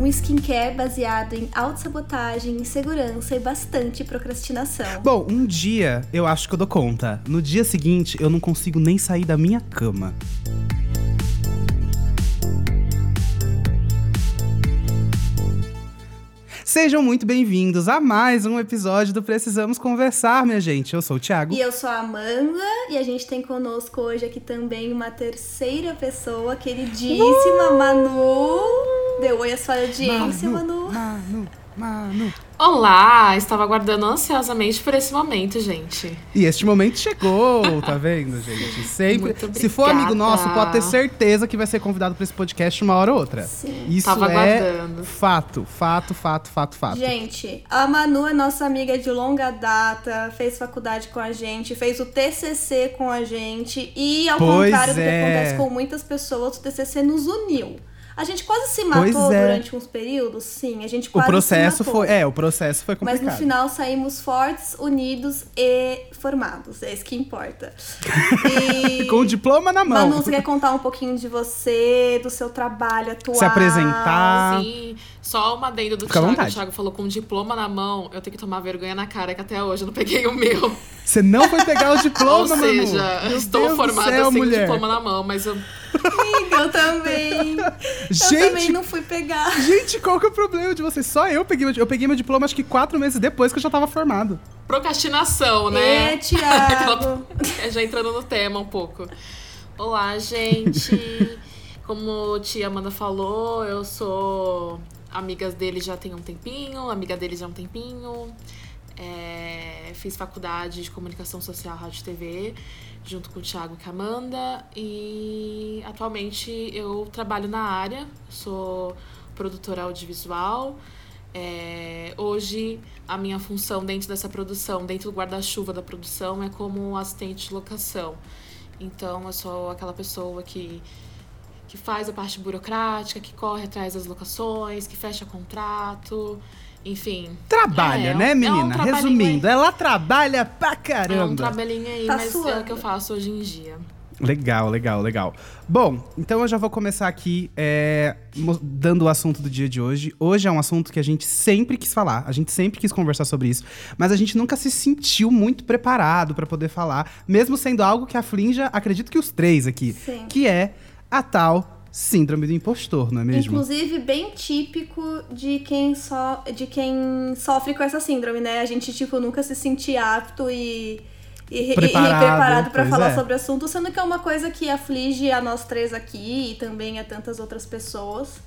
um skincare baseado em autossabotagem, insegurança e bastante procrastinação. Bom, um dia eu acho que eu dou conta. No dia seguinte, eu não consigo nem sair da minha cama. Sejam muito bem-vindos a mais um episódio do Precisamos Conversar, minha gente. Eu sou o Thiago. E eu sou a Amanda, e a gente tem conosco hoje aqui também uma terceira pessoa, queridíssima uh! Manu. Deu oi à sua audiência, Manu. Manu. Manu. Manu. Olá, estava aguardando ansiosamente por esse momento, gente. E este momento chegou, tá vendo, gente? Sempre. Se for amigo nosso, pode ter certeza que vai ser convidado para esse podcast uma hora ou outra. Sim. Isso Tava é aguardando. fato, fato, fato, fato, fato. Gente, a Manu é nossa amiga de longa data, fez faculdade com a gente, fez o TCC com a gente e ao Pois contrário do que é. acontece com muitas pessoas, o TCC nos uniu. A gente quase se matou Pois é. durante uns períodos, sim, a gente o quase processo se matou. foi, é, o processo foi Mas complicado. no final saímos fortes, unidos e formados. É isso que importa. E... Com o diploma na mão. Manu, você quer contar um pouquinho de você, do seu trabalho atual? Se apresentar. Sim, só uma adendo do Fica Thiago. O Thiago falou com um diploma na mão, eu tenho que tomar vergonha na cara, que até hoje eu não peguei o meu. Você não foi pegar o diploma, Ou Manu. seja, Meu estou Deus formada céu, sem o mulher. diploma na mão, mas eu Amiga, eu também. Eu Gente, também não fui pegar. Gente, qual que é o problema de vocês? Só eu peguei meu, eu peguei meu diploma acho que quatro meses depois que eu já tava formado. procrastinação, né? É, Thiago. Já entrando no tema um pouco. Olá, gente. Como a tia Amanda falou, eu sou amigas dele já tem um tempinho, amiga dele já há um tempinho. É, fiz faculdade de comunicação social, rádio e TV, junto com o Thiago e com a Amanda. E atualmente eu trabalho na área, sou produtora audiovisual. É, hoje a minha função dentro dessa produção, dentro do guarda-chuva da produção, é como assistente de locação. Então eu sou aquela pessoa que, que faz a parte burocrática, que corre atrás das locações, que fecha contrato, enfim. Trabalha, É, é né, é um menina? Resumindo, ela trabalha pra É um caramba. trabalhinho aí, Tá mas é o suando. que eu faço hoje em dia. Legal, legal, legal. Bom, então eu já vou começar aqui é, dando o assunto do dia de hoje. Hoje é um assunto que a gente sempre quis falar, a gente sempre quis conversar sobre isso, mas a gente nunca se sentiu muito preparado pra poder falar, mesmo sendo algo que aflinja, acredito que os três aqui, Sim. que é a tal síndrome do impostor, não é mesmo? Inclusive, bem típico de quem, so, de quem sofre com essa síndrome, né? A gente, tipo, nunca se sentir apto e, Preparado, e preparado pra pois falar é. sobre o assunto, sendo que é uma coisa que aflige a nós três aqui e também a tantas outras pessoas.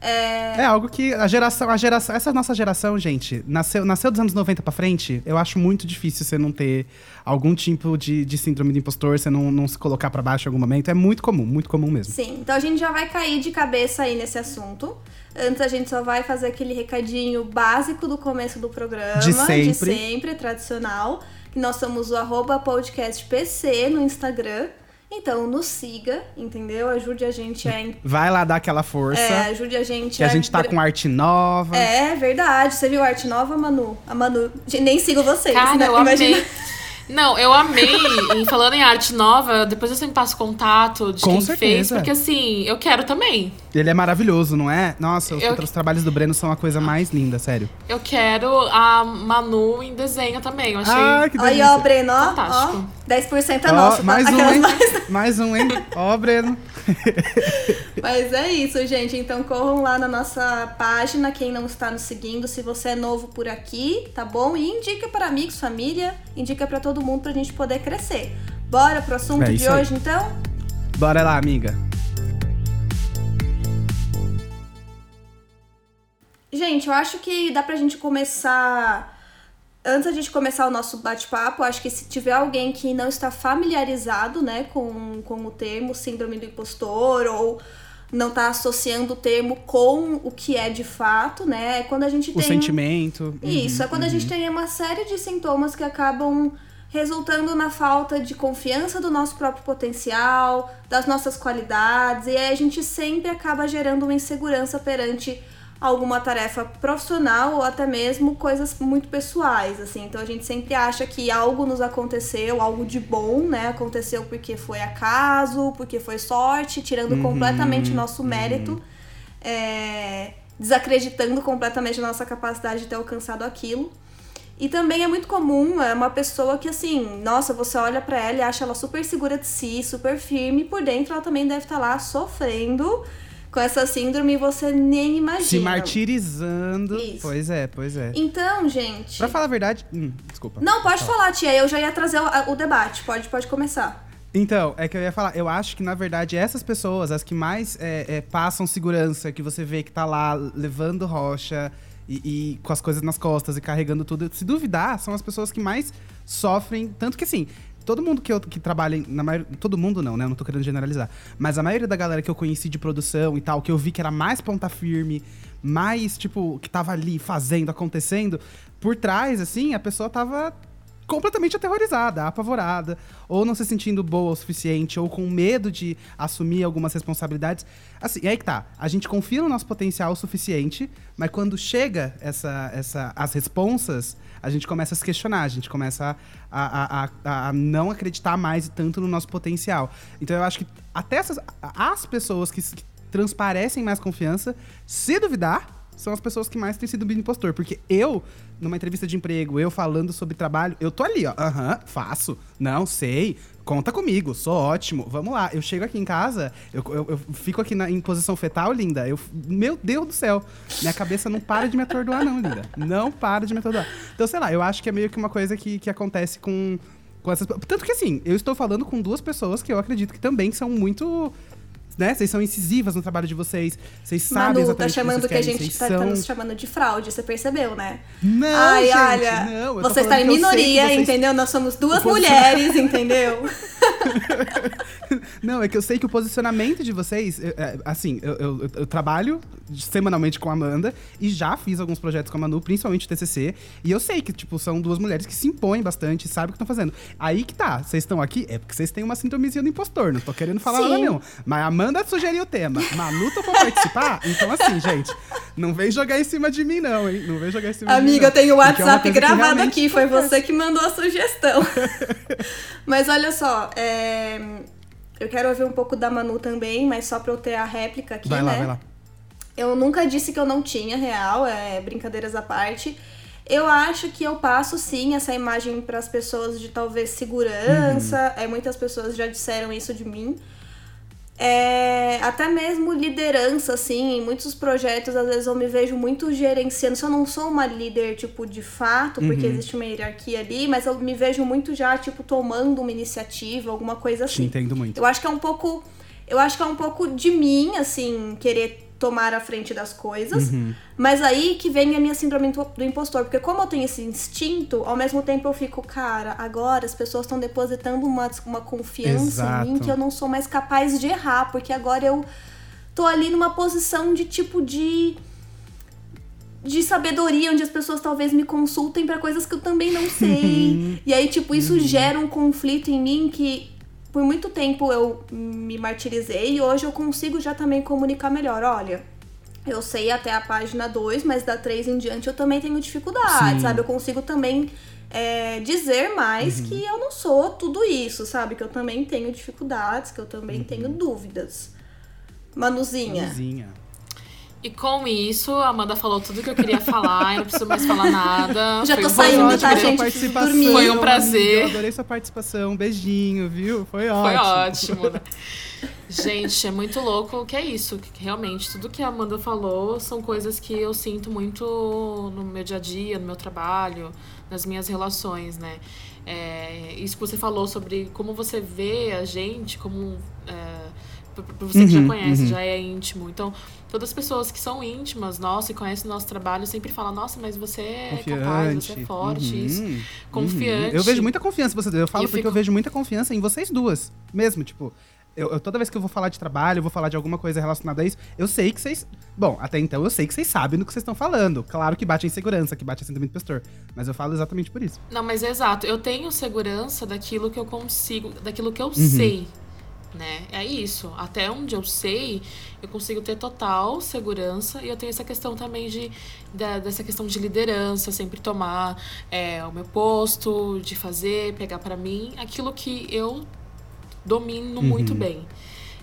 É, É algo que a geração, a geração, essa nossa geração, gente, nasceu, nasceu dos anos 90 pra frente, eu acho muito difícil você não ter algum tipo de, de síndrome do impostor, você não, não se colocar pra baixo em algum momento. É muito comum, muito comum mesmo. Sim, então a gente já vai cair de cabeça aí nesse assunto. Antes a gente só vai fazer aquele recadinho básico do começo do programa. De sempre. De sempre, tradicional. Que nós somos o arroba podcastpc no Instagram. Então nos siga, entendeu? Ajude a gente a. Vai lá dar aquela força, É, ajude a gente que a gente tá com arte nova. É verdade. Você viu a arte nova, Manu? A Manu. Nem sigo vocês, Cara, né? eu Imagina. amei. Não, eu amei. em falando em arte nova, depois eu sempre passo contato de Com quem certeza. fez, porque assim, eu quero também. Ele é maravilhoso, não é? Nossa, os, Eu- os trabalhos do Breno são a coisa mais linda, sério. Eu quero a Manu em desenho também. Eu achei. Ah, que Aí, delícia. ó, Breno, ó, ó. Fantástico. 10% é Ó, nosso, tá? mais um, Aquelas hein? mais- Mais um, hein? Ó, Breno. Mas é isso, gente. Então corram lá na nossa página, quem não está nos seguindo, se você é novo por aqui, tá bom? E indica para amigos, família, indica para todo mundo pra gente poder crescer. Bora pro assunto É de isso aí. hoje, então? Bora lá, amiga. Gente, eu acho que dá pra gente começar. Antes da gente começar o nosso bate-papo, acho que se tiver alguém que não está familiarizado, né, com, com o termo síndrome do impostor ou não está associando o termo com o que é de fato, né, é quando a gente O tem sentimento. Isso, Uhum, é quando a gente tem uma série de sintomas que acabam resultando na falta de confiança do nosso próprio potencial, das nossas qualidades, e aí a gente sempre acaba gerando uma insegurança perante alguma tarefa profissional ou até mesmo coisas muito pessoais, assim. Então a gente sempre acha que algo nos aconteceu, algo de bom, né? Aconteceu porque foi acaso, porque foi sorte, tirando Uhum, completamente nosso mérito. É, desacreditando completamente a nossa capacidade de ter alcançado aquilo. E também é muito comum, é uma pessoa que assim, nossa, você olha para ela e acha ela super segura de si, super firme, e por dentro ela também deve estar tá lá sofrendo com essa síndrome e você nem imagina. Se martirizando. Isso. Pois é, pois é. Então, gente. Pra falar a verdade. Hum, desculpa. Não, pode falar, tia. Eu já ia trazer o, o debate. Pode, pode começar. Então, é que eu ia falar, eu acho que, na verdade, essas pessoas, as que mais é, é, passam segurança, que você vê que tá lá levando rocha e, e, com as coisas nas costas e carregando tudo, se duvidar, são as pessoas que mais sofrem. Tanto que, assim, todo mundo que, eu, que trabalha, na maioria, todo mundo não, né? Eu não tô querendo generalizar. Mas a maioria da galera que eu conheci de produção e tal, que eu vi que era mais ponta firme, mais, tipo, que tava ali fazendo, acontecendo, por trás, assim, a pessoa tava completamente aterrorizada, apavorada, ou não se sentindo boa o suficiente, ou com medo de assumir algumas responsabilidades. Assim, e aí que tá. A gente confia no nosso potencial o suficiente, mas quando chega essa, essa, as responsas, a gente começa a se questionar, a gente começa a, a, a, a não acreditar mais tanto no nosso potencial. Então eu acho que até essas, as pessoas que, que transparecem mais confiança, se duvidar, são as pessoas que mais têm sido impostor. Porque eu, numa entrevista de emprego, eu falando sobre trabalho, eu tô ali, ó. Aham, faço. Não, sei. Conta comigo, sou ótimo. Vamos lá. Eu chego aqui em casa, eu, eu, eu fico aqui na, em posição fetal, linda. Eu, meu Deus do céu. Minha cabeça não para de me atordoar, não, linda. Não para de me atordoar. Então, sei lá, eu acho que é meio que uma coisa que, que acontece com, com essas. Tanto que assim, eu estou falando com duas pessoas que eu acredito que também são muito né? Vocês são incisivas no trabalho de vocês. Vocês sabem Manu, tá exatamente chamando que, que a gente tá, são... tá, nos chamando de fraude, você percebeu, né? Não, Ai, gente, olha, não. Você está em minoria, vocês... entendeu? Nós somos duas mulheres, entendeu? não, é que eu sei que o posicionamento de vocês, é, assim, eu, eu, eu, trabalho semanalmente com a Amanda e já fiz alguns projetos com a Manu, principalmente o TCC, e eu sei que, tipo, são duas mulheres que se impõem bastante, sabem o que estão fazendo. Aí que tá, vocês estão aqui, é porque vocês têm uma sintomezinha do impostor, não tô querendo falar Sim. nada não. Mas a Amanda sugeriu o tema tema. Manu topou participar? Então, assim, gente, não vem jogar em cima de mim, não, hein? Não vem jogar em cima Amiga, de mim. Amiga, eu tenho o WhatsApp é gravado aqui, foi você que mandou a sugestão. mas olha só, é... eu quero ouvir um pouco da Manu também, mas só pra eu ter a réplica aqui, vai né? Lá, vai lá. Eu nunca disse que eu não tinha real, é brincadeiras à parte. Eu acho que eu passo sim essa imagem para as pessoas de talvez segurança. Uhum. É, muitas pessoas já disseram isso de mim. É, até mesmo liderança, assim, em muitos projetos, às vezes eu me vejo muito gerenciando. Se eu não sou uma líder, tipo, de fato, porque uhum. existe uma hierarquia ali, mas eu me vejo muito já, tipo, tomando uma iniciativa, alguma coisa assim. Te entendo muito. Eu acho que é um pouco. Eu acho que é um pouco de mim, assim, querer tomar a frente das coisas. Uhum. Mas aí que vem a minha síndrome do impostor. Porque como eu tenho esse instinto, ao mesmo tempo eu fico, cara, agora as pessoas estão depositando uma, uma confiança Exato. em mim que eu não sou mais capaz de errar. Porque agora eu tô ali numa posição de tipo de de sabedoria, onde as pessoas talvez me consultem para coisas que eu também não sei. e aí, tipo, isso uhum. gera um conflito em mim que por muito tempo eu me martirizei e hoje eu consigo já também comunicar melhor. Olha, eu sei até a página 2, mas da 3 em diante eu também tenho dificuldade, Sim. sabe? Eu consigo também é, dizer mais uhum. que eu não sou tudo isso, sabe? Que eu também tenho dificuldades, que eu também uhum. tenho dúvidas. Manuzinha. Manuzinha. E com isso, a Amanda falou tudo que eu queria falar, eu não preciso mais falar nada. Já Foi tô um saindo, tá, gente? Participação, dormir. Foi um prazer. Eu adorei sua participação. Um beijinho, viu? Foi ótimo. Foi ótimo. Né? Gente, é muito louco que é isso. Que realmente, tudo que a Amanda falou são coisas que eu sinto muito no meu dia a dia, no meu trabalho, nas minhas relações, né? É, isso que você falou sobre como você vê a gente, como. É, pra você que uhum, já conhece, uhum. já é íntimo. Então, todas as pessoas que são íntimas, nossa, e conhecem o nosso trabalho, sempre falam, nossa, mas você é confiante. capaz, você é forte, uhum, isso. Uhum. Confiante. Eu vejo muita confiança em vocês. Eu falo eu porque fico... eu vejo muita confiança em vocês duas. Mesmo, tipo. Eu, eu, toda vez que eu vou falar de trabalho, eu vou falar de alguma coisa relacionada a isso, eu sei que vocês. Bom, até então eu sei que vocês sabem do que vocês estão falando. Claro que bate em segurança, que bate em sentimento pastor. Mas eu falo exatamente por isso. Não, mas é exato. Eu tenho segurança daquilo que eu consigo, daquilo que eu uhum. sei né? É isso. Até onde eu sei, eu consigo ter total segurança e eu tenho essa questão também de da, dessa questão de liderança, sempre tomar é, o meu posto, de fazer, pegar para mim aquilo que eu domino uhum. muito bem.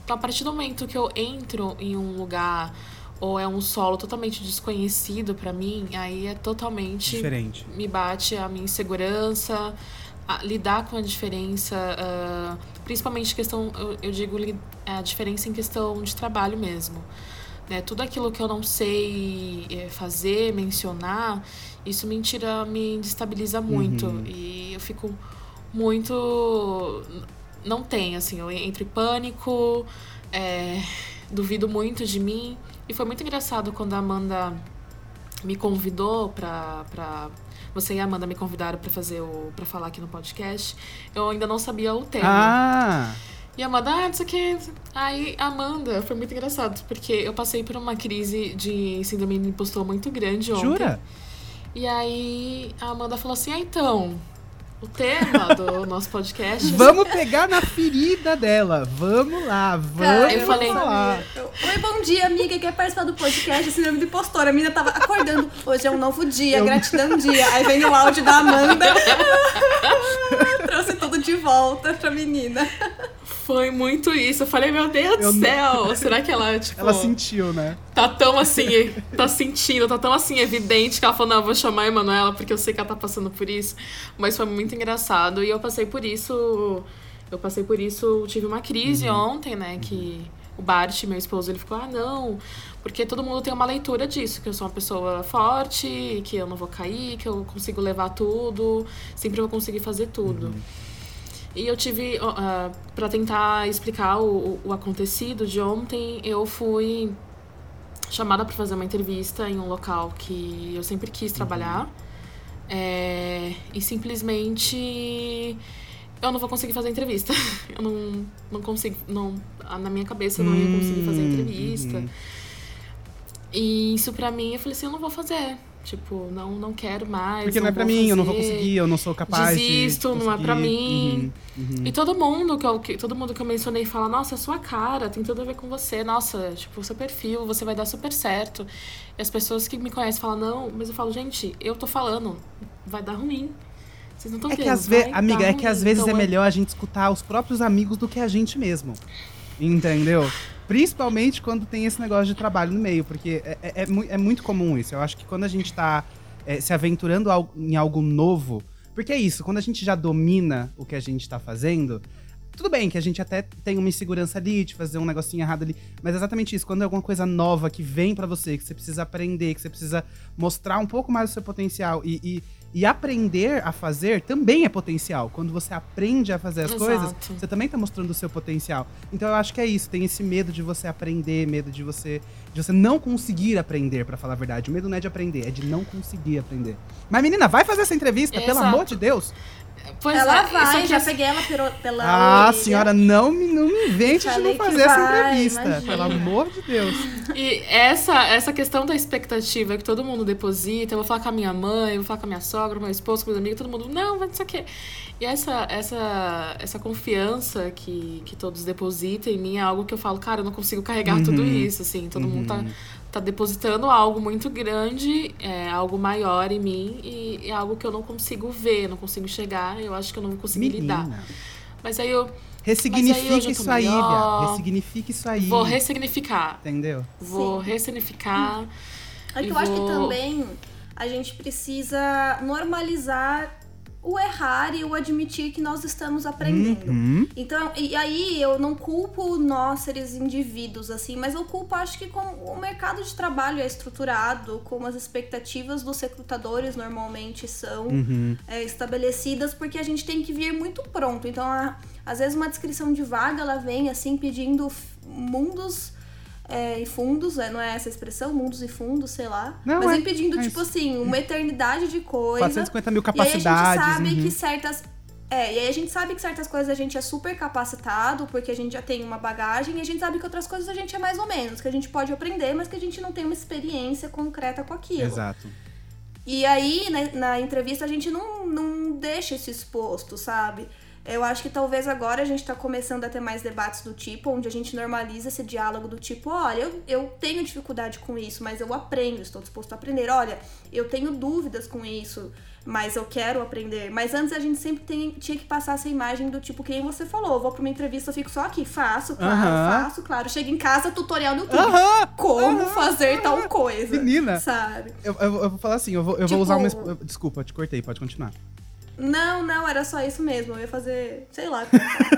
Então, a partir do momento que eu entro em um lugar ou é um solo totalmente desconhecido para mim, aí é totalmente Diferente. me bate a minha insegurança, a lidar com a diferença, uh, principalmente questão, eu, eu digo a diferença em questão de trabalho mesmo. Né? Tudo aquilo que eu não sei eh, fazer, mencionar, isso me tira, me destabiliza muito. Uhum. E eu fico muito. Não tem, assim, eu entro em pânico, é, duvido muito de mim. E foi muito engraçado quando a Amanda me convidou pra. Você e a Amanda me convidaram para fazer o. para falar aqui no podcast. Eu ainda não sabia o tema. Ah! E a Amanda, ah, não sei o que. Aí, Amanda, foi muito engraçado, porque eu passei por uma crise de síndrome de impostor muito grande ontem. Jura? E aí, a Amanda falou assim: ah, então, o tema do nosso podcast. Vamos pegar na ferida dela. Vamos lá, vamos Cara, eu falei- lá. eu- Oi, bom dia, amiga. Quer participar do podcast? Síndrome do impostor. A menina tava acordando. Hoje é um novo dia, Eu- gratidão dia. Aí vem o áudio da Amanda. Trouxe tudo de volta pra menina. Foi muito isso. Eu falei, meu Deus Eu do não- céu, será que ela, tipo, Ela sentiu, né? tá tão assim, tá sentindo, tá tão assim evidente que ela falou, não, eu vou chamar a Emanuela porque eu sei que ela tá passando por isso. Mas foi muito engraçado. E eu passei por isso. Eu passei por isso, tive uma crise ontem, né? Que o Bart, meu esposo, ele ficou, ah, não. Porque todo mundo tem uma leitura disso, que eu sou uma pessoa forte, que eu não vou cair, que eu consigo levar tudo, sempre vou conseguir fazer tudo. E eu tive, uh, para tentar explicar o, o acontecido de ontem, eu fui chamada para fazer uma entrevista em um local que eu sempre quis trabalhar. É, e simplesmente eu não vou conseguir fazer entrevista. Eu não, não consigo. Não, na minha cabeça eu não ia conseguir fazer Hum, entrevista. uhum. E isso pra mim, eu falei assim, eu não vou fazer. Tipo, não, não quero mais. Porque não é vou pra mim, eu não vou fazer. conseguir, eu não sou capaz Desisto, de não é pra mim. Uhum, uhum. E todo mundo que eu, que- todo mundo que eu mencionei fala, nossa, é sua cara, tem tudo a ver com você, nossa, tipo, seu perfil, você vai dar super certo. E as pessoas que me conhecem falam, não, mas eu falo, gente, eu tô falando, vai dar ruim. Vocês não estão É que vendo, às vezes, vai amiga, é que às ruim. vezes Então, é melhor a gente escutar os próprios amigos do que a gente mesmo. Entendeu? Principalmente quando tem esse negócio de trabalho no meio, porque é, é, é é muito comum isso. Eu acho que quando a gente tá é, se aventurando em algo novo, porque é isso, quando a gente já domina o que a gente tá fazendo, tudo bem que a gente até tem uma insegurança ali de fazer um negocinho errado ali, mas é exatamente isso, quando é alguma coisa nova que vem pra você, que você precisa aprender, que você precisa mostrar um pouco mais do seu potencial e, e, e aprender a fazer também é potencial. Quando você aprende a fazer as Exato. coisas, você também tá mostrando o seu potencial. Então eu acho que é isso, tem esse medo de você aprender, medo de você de você não conseguir aprender, pra falar a verdade. O medo não é de aprender, é de não conseguir aprender. Mas menina, vai fazer essa entrevista, pelo Exato. amor de Deus. Pois ela é, vai, já assim- peguei ela pelo, pela Ah, orelha. senhora, não me, não me invente de não fazer essa vai, entrevista. imagina. Pelo amor de Deus. E essa, essa questão da expectativa que todo mundo deposita, eu vou falar com a minha mãe, eu vou falar com a minha sogra, meu esposo, com meus amigos, todo mundo, não, vai não sei o quê. E essa, essa, essa confiança que, que todos depositam em mim é algo que eu falo, cara, eu não consigo carregar tudo Uhum. isso, assim, todo mundo tá, tá depositando algo muito grande, é, algo maior em mim, e é algo que eu não consigo ver, não consigo chegar, eu acho que eu não vou conseguir lidar. Menina. Mas aí eu Mas aí Ressignifique eu tô isso aí. Bia. Ressignifique isso aí. vou ressignificar. Entendeu? Vou Sim. ressignificar. É que eu acho que vou- também a gente precisa normalizar o errar e o admitir que nós estamos aprendendo. Uhum. Então, e aí eu não culpo nós, seres indivíduos, assim, mas eu culpo, acho que como o mercado de trabalho é estruturado, como as expectativas dos recrutadores normalmente são Uhum. é, estabelecidas, porque a gente tem que vir muito pronto. Então, a- às vezes uma descrição de vaga, ela vem, assim, pedindo mundos é, e fundos, é, não é essa a expressão? Mundos e fundos, sei lá. Não, mas é, vem pedindo, é tipo assim, uma eternidade de coisa. 450 mil E aí a gente capacidades. sabe uhum. que certas. É, e aí a gente sabe que certas coisas a gente é super capacitado, porque a gente já tem uma bagagem, e a gente sabe que outras coisas a gente é mais ou menos, que a gente pode aprender, mas que a gente não tem uma experiência concreta com aquilo. Exato. E aí, né, na entrevista, a gente não, não deixa isso exposto, sabe? Eu acho que talvez agora a gente tá começando a ter mais debates do tipo, onde a gente normaliza esse diálogo do tipo, olha, eu, eu tenho dificuldade com isso, mas eu aprendo, estou disposto a aprender. Olha, eu tenho dúvidas com isso, mas eu quero aprender. Mas antes a gente sempre tem- tinha que passar essa imagem do tipo, que nem você falou, vou pra uma entrevista, fico só aqui, faço, claro, faço, claro. Chego em casa, tutorial no YouTube. Como fazer tal coisa. Menina. Sabe? Eu, eu- eu vou falar assim, eu vou, eu vou Tipo- usar uma. Desculpa, te cortei, pode continuar. Não, não, era só isso mesmo. Eu ia fazer, sei lá.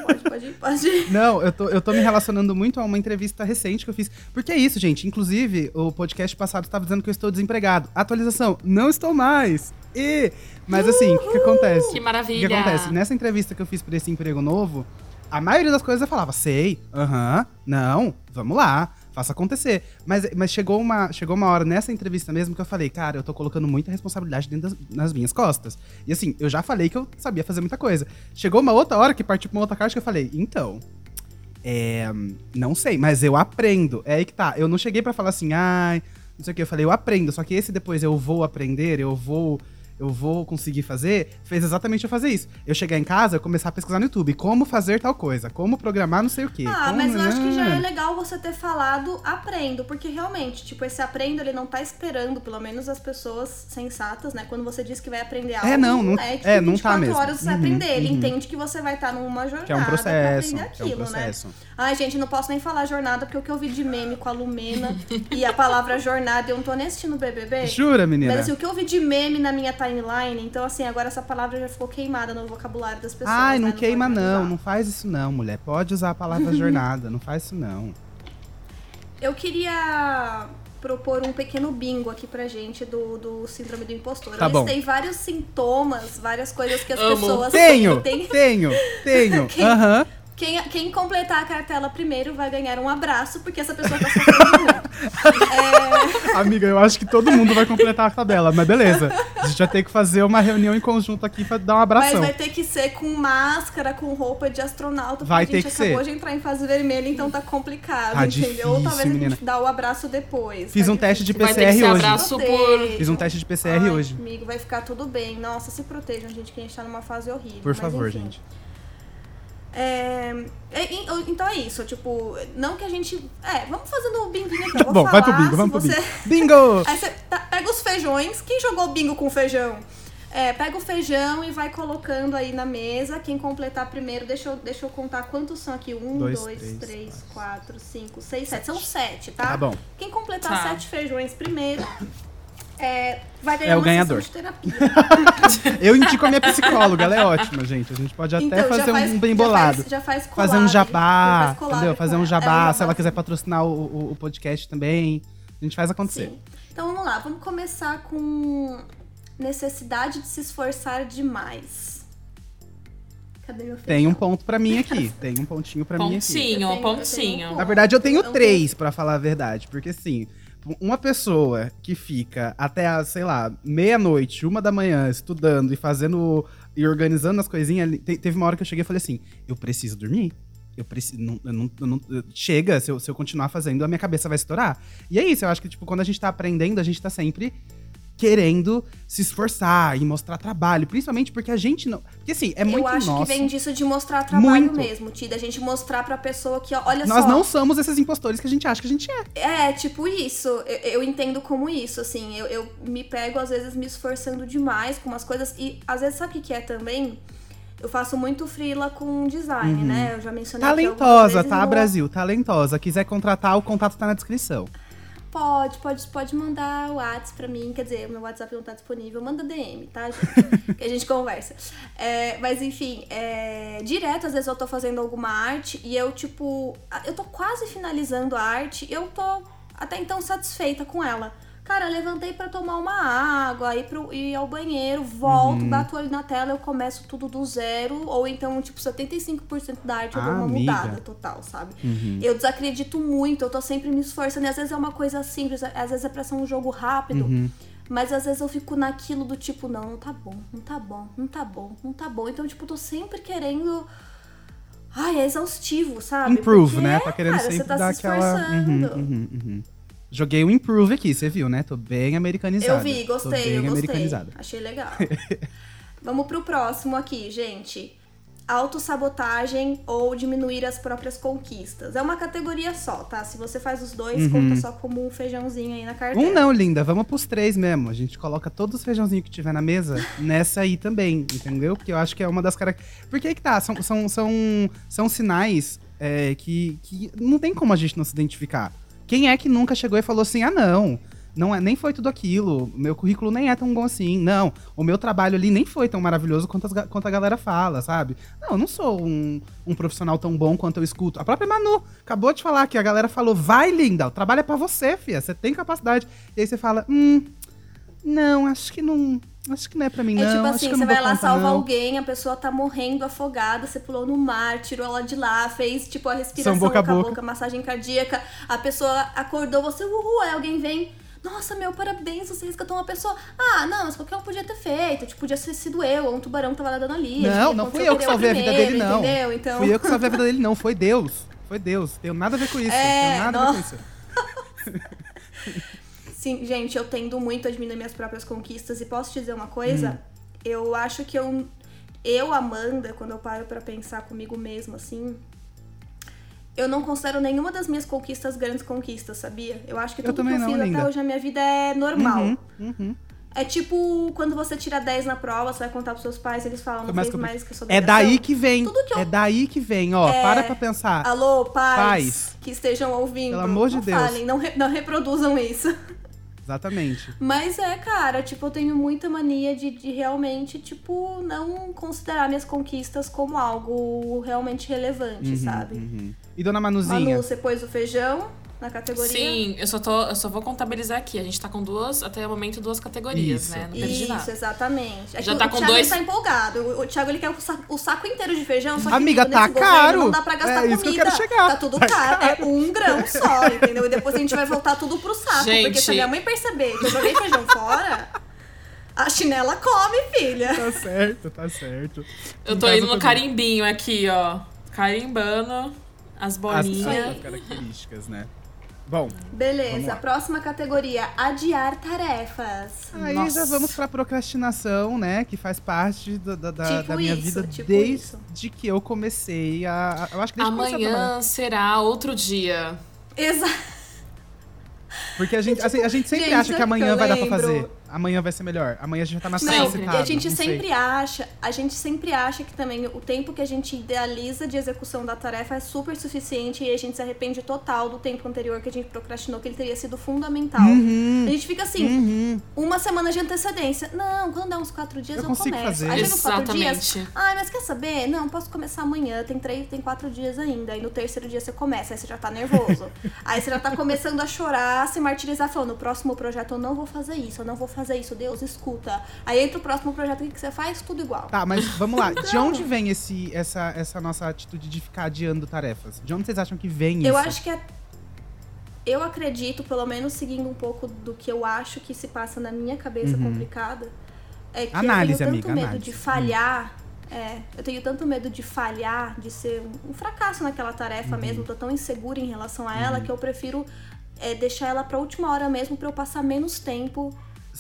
Pode, pode, pode. Não, eu tô, eu tô me relacionando muito a uma entrevista recente que eu fiz. Porque é isso, gente. Inclusive, o podcast passado estava dizendo que eu estou desempregado. Atualização, não estou mais. E, mas assim, o que, que acontece? Que O maravilha. que acontece? Nessa entrevista que eu fiz pra esse emprego novo, a maioria das coisas eu falava, sei, aham, não, vamos lá, faça acontecer. Mas, mas chegou, uma, chegou uma hora nessa entrevista mesmo que eu falei, cara, eu tô colocando muita responsabilidade dentro das nas minhas costas. E assim, eu já falei que eu sabia fazer muita coisa. Chegou uma outra hora que partiu pra uma outra caixa que eu falei, então. É, não sei, mas eu aprendo. É aí que tá. Eu não cheguei pra falar assim, ai, não sei o que. Eu falei, eu aprendo. Só que esse depois eu vou aprender, eu vou. Eu vou conseguir fazer, fez exatamente eu fazer isso. Eu chegar em casa, eu começar a pesquisar no YouTube como fazer tal coisa, como programar não sei o quê. Ah, como- mas eu acho que já é legal você ter falado aprendo, porque realmente, tipo, esse aprendo ele não tá esperando, pelo menos as pessoas sensatas, né? Quando você diz que vai aprender algo, É, não, não- é, tipo, é, não tá 24 mesmo. horas você vai Uhum, aprender. Ele uhum. entende que você vai estar numa jornada Que é um processo, pra aprender que é um aquilo, processo. né? Ai, gente, não posso nem falar jornada, porque o que eu vi de meme com a Lumena e a palavra jornada, eu não tô nem assistindo BBB. Jura, menina? Mas assim, o que eu vi de meme na minha timeline, então assim, agora essa palavra já ficou queimada no vocabulário das pessoas. Ai, né? não queima pode não, usar. não faz isso não, mulher. Pode usar a palavra jornada, não faz isso não. Eu queria propor um pequeno bingo aqui pra gente do, do síndrome do impostor. Tá Eu bom. listei vários sintomas, várias coisas que as Amo. pessoas Tenho, têm. tenho, tenho. Quem- Aham. Quem, quem completar a cartela primeiro vai ganhar um abraço, porque essa pessoa tá sofrendo muito. Amiga, eu acho que todo mundo vai completar a tabela, mas beleza. A gente vai ter que fazer uma reunião em conjunto aqui pra dar um Mas abração. vai ter que ser com máscara, com roupa de astronauta, porque Vai a gente ter que acabou ser. de entrar em fase vermelha, então tá complicado, Tá entendeu? Ou difícil, talvez a menina. gente dá o abraço depois. Fiz Tá um teste de Vai ter que PCR ser hoje. abraço por. Fiz um teste de PCR Ai, hoje. Amigo, vai ficar tudo bem. Nossa, se protejam, gente, que a gente tá numa fase horrível. Por Mas, favor, enfim. gente. É, é, então é isso, tipo, não que a gente. É, vamos fazendo o binguinho aqui. Tá eu vou bom, vai pro falar, bingo, vamos pro você... bingo. Bingo! Aí você tá- pega os feijões. Quem jogou bingo com feijão? É, pega o feijão e vai colocando aí na mesa. Quem completar primeiro, deixa eu, deixa eu contar quantos são aqui. Um, Dois, dois, três, três, quatro, cinco, seis, sete. São sete, tá? Tá bom. Quem completar Tá. sete feijões primeiro é, vai ganhar É o uma ganhador. sessão de terapia. Eu indico a minha psicóloga, ela é ótima, gente. A gente pode até Então, já fazer faz- um bem já bolado. faz- Já faz, Fazer um já jabá, faz entendeu? Fazer um jabá, É, se ela quiser patrocinar o, o- o podcast também. A gente faz acontecer. Sim. Então vamos lá, vamos começar com necessidade de se esforçar demais. Cadê meu feijão? Tem um ponto pra mim aqui. Tem um pontinho pra mim aqui. Pontinho, tenho- pontinho. Na verdade, eu tenho Eu três, pra falar a verdade. Porque, assim, uma pessoa que fica até, a, sei lá, meia-noite, uma da manhã, estudando e fazendo. e organizando as coisinhas. te- teve uma hora que eu cheguei e falei assim: eu preciso dormir. Eu preciso. Não, eu não- eu não- chega, se eu, se eu continuar fazendo, a minha cabeça vai estourar. E é isso, eu acho que, tipo, quando a gente tá aprendendo, a gente tá sempre querendo se esforçar e mostrar trabalho. Principalmente porque a gente não. Porque assim, é muito eu acho nosso. que vem disso de mostrar trabalho Muito. mesmo, Tida. A gente mostrar pra pessoa que, olha Nós só. não somos esses impostores que a gente acha que a gente é. É, tipo isso. Eu, eu entendo como isso, assim. Eu, eu me pego, às vezes, me esforçando demais com umas coisas. E, às vezes, sabe o que é também? Eu faço muito freela com design, né? Eu já mencionei Talentosa, tá, no- Brasil? Talentosa. Quiser contratar, o contato tá na descrição. Pode, pode, pode mandar o WhatsApp pra mim. Quer dizer, o meu WhatsApp não tá disponível. Manda DM, tá, gente? que a gente conversa. É, mas enfim, é, direto, às vezes eu tô fazendo alguma arte e eu, tipo, eu tô quase finalizando a arte eu tô até então satisfeita com ela. Cara, eu levantei pra tomar uma água, ir, pro, ir ao banheiro, volto, Uhum. bato olho na tela, eu começo tudo do zero. Ou então, tipo, 75% da arte eu Ah, dou uma amiga. mudada total, sabe? Uhum. Eu desacredito muito, eu tô sempre me esforçando. E às vezes é uma coisa simples, às vezes é pra ser um jogo rápido. Uhum. Mas às vezes eu fico naquilo do tipo, não, não tá bom, não tá bom, não tá bom, não tá bom. Então, tipo, eu tô sempre querendo. Ai, é exaustivo, sabe? Improve, Porque, né? Tá querendo cara, sempre você tá dar se aquela. Uhum, esforçando. uhum, uhum. Joguei o improve aqui, você viu, né? Tô bem americanizado. Eu vi, gostei, bem eu gostei. americanizado. Achei legal. Vamos pro próximo aqui, gente. Autossabotagem ou diminuir as próprias conquistas. É uma categoria só, tá? Se você faz os dois, conta só como um feijãozinho aí na carteira. Um não, linda. Vamos pros três mesmo. A gente coloca todos os feijãozinhos que tiver na mesa nessa aí também, entendeu? Porque eu acho que é uma das características. Porque aí que tá, são, são, são, são sinais é, que, que não tem como a gente não se identificar. Quem é que nunca chegou e falou assim: ah, não, não é, nem foi tudo aquilo, meu currículo nem é tão bom assim. Não, o meu trabalho ali nem foi tão maravilhoso quanto, as, quanto a galera fala, sabe? Não, eu não sou um, um profissional tão bom quanto eu escuto. A própria Manu acabou de falar que a galera falou: vai, linda, o trabalho é pra você, fia, você tem capacidade. E aí você fala: hum, não, acho que não. Acho que não é pra mim, não. É tipo acho assim, você não vai lá salvar não. alguém, a pessoa tá morrendo afogada, você pulou no mar, tirou ela de lá, fez tipo a respiração São boca a boca a boca. boca, massagem cardíaca, a pessoa acordou, você, uhul, aí alguém vem. Nossa, meu, parabéns, você resgatou uma pessoa. Ah, não, mas qualquer um podia ter feito. Tipo, podia ter sido eu, ou um tubarão que tava nadando ali. Não, não fui eu que salvei a vida dele, não. Entendeu? Então, Fui eu que salvei a vida dele, não. Foi Deus. Foi Deus. Tenho nada a ver com isso. É, tenho nada a ver com não. isso. Sim, gente, eu tendo muito a diminuir minhas próprias conquistas. E posso te dizer uma coisa? Hum. Eu acho que eu, eu, Amanda, quando eu paro pra pensar comigo mesma, assim, eu não considero nenhuma das minhas conquistas grandes conquistas, sabia? Eu acho que Eu tudo que eu fiz até hoje na minha vida é normal. Uhum, uhum. É tipo quando você tira 10 na prova, você vai contar pros seus pais, eles falam, não fez que eu- mais que a sua É daí que vem. Tudo que eu- É daí que vem, ó. Para pra pensar. Alô, pais, Pais. que estejam ouvindo. Pelo amor de não Deus. Falem, não, re- não reproduzam isso. Exatamente. Mas é, cara, tipo, eu tenho muita mania de, de realmente, tipo, não considerar minhas conquistas como algo realmente relevante, sabe? Uhum. E dona Manuzinha? Manu, você pôs o feijão na categoria? Sim, eu só, tô, eu só vou contabilizar aqui. A gente tá com duas, até o momento, duas categorias, Isso. né? Não perdi Isso, nada. exatamente. É Já que tá o com Thiago dois- tá empolgado. O, o Thiago ele quer o saco, o saco inteiro de feijão, só que Amiga, tá governo caro. Não dá pra gastar É isso comida. que eu quero chegar. Tá tudo Tá caro. É um grão só, entendeu? E depois a gente vai voltar tudo pro saco. Porque Gente. se a minha mãe perceber que eu joguei feijão fora, a chinela come, filha. Tá certo, tá certo. Eu tô indo no carimbinho aqui, ó. Carimbando as As, bolinhas. as características, né? Bom, Beleza, próxima categoria: adiar tarefas. aí Nossa. já vamos pra procrastinação, né? Que faz parte da, da, da- Tipo da minha isso, vida tipo desde isso. que eu comecei a. a- Eu acho que. Amanhã será outro dia. Exato. Porque a gente, assim, a gente sempre Gente, acha que amanhã vai dar pra fazer. Amanhã vai ser melhor. Amanhã a gente já tá Não, Sempre. excitado, E a gente não sei. sempre acha, a gente sempre acha que também o tempo que a gente idealiza de execução da tarefa é super suficiente e a gente se arrepende total do tempo anterior que a gente procrastinou, que ele teria sido fundamental. Uhum, A gente fica assim, uhum. uma semana de antecedência. Não, quando dá uns quatro dias Eu eu, começo. fazer. Aí chega uns quatro dias. Exatamente. Ai, mas quer saber? Não, posso começar amanhã. Tem três, tem quatro dias ainda. Aí no terceiro dia você começa, aí você já tá nervoso. aí você já tá começando a chorar, se martirizar, falando: no próximo projeto eu não vou fazer isso, eu não vou fazer isso, Deus, escuta. Aí entra o próximo projeto, que você faz? Tudo igual. Tá, mas vamos lá. De onde vem esse, essa, essa nossa atitude de ficar adiando tarefas? De onde vocês acham que vem Eu isso? acho que é. Eu acredito, pelo menos seguindo um pouco do que eu acho que se passa na minha cabeça complicada, é que Uhum. Análise, eu tenho tanto amiga, medo análise. de falhar. É, eu tenho tanto medo de falhar, de ser um, fracasso naquela tarefa Uhum. mesmo, tô tão insegura em relação a ela que eu prefiro é, deixar ela pra última hora mesmo pra eu passar menos tempo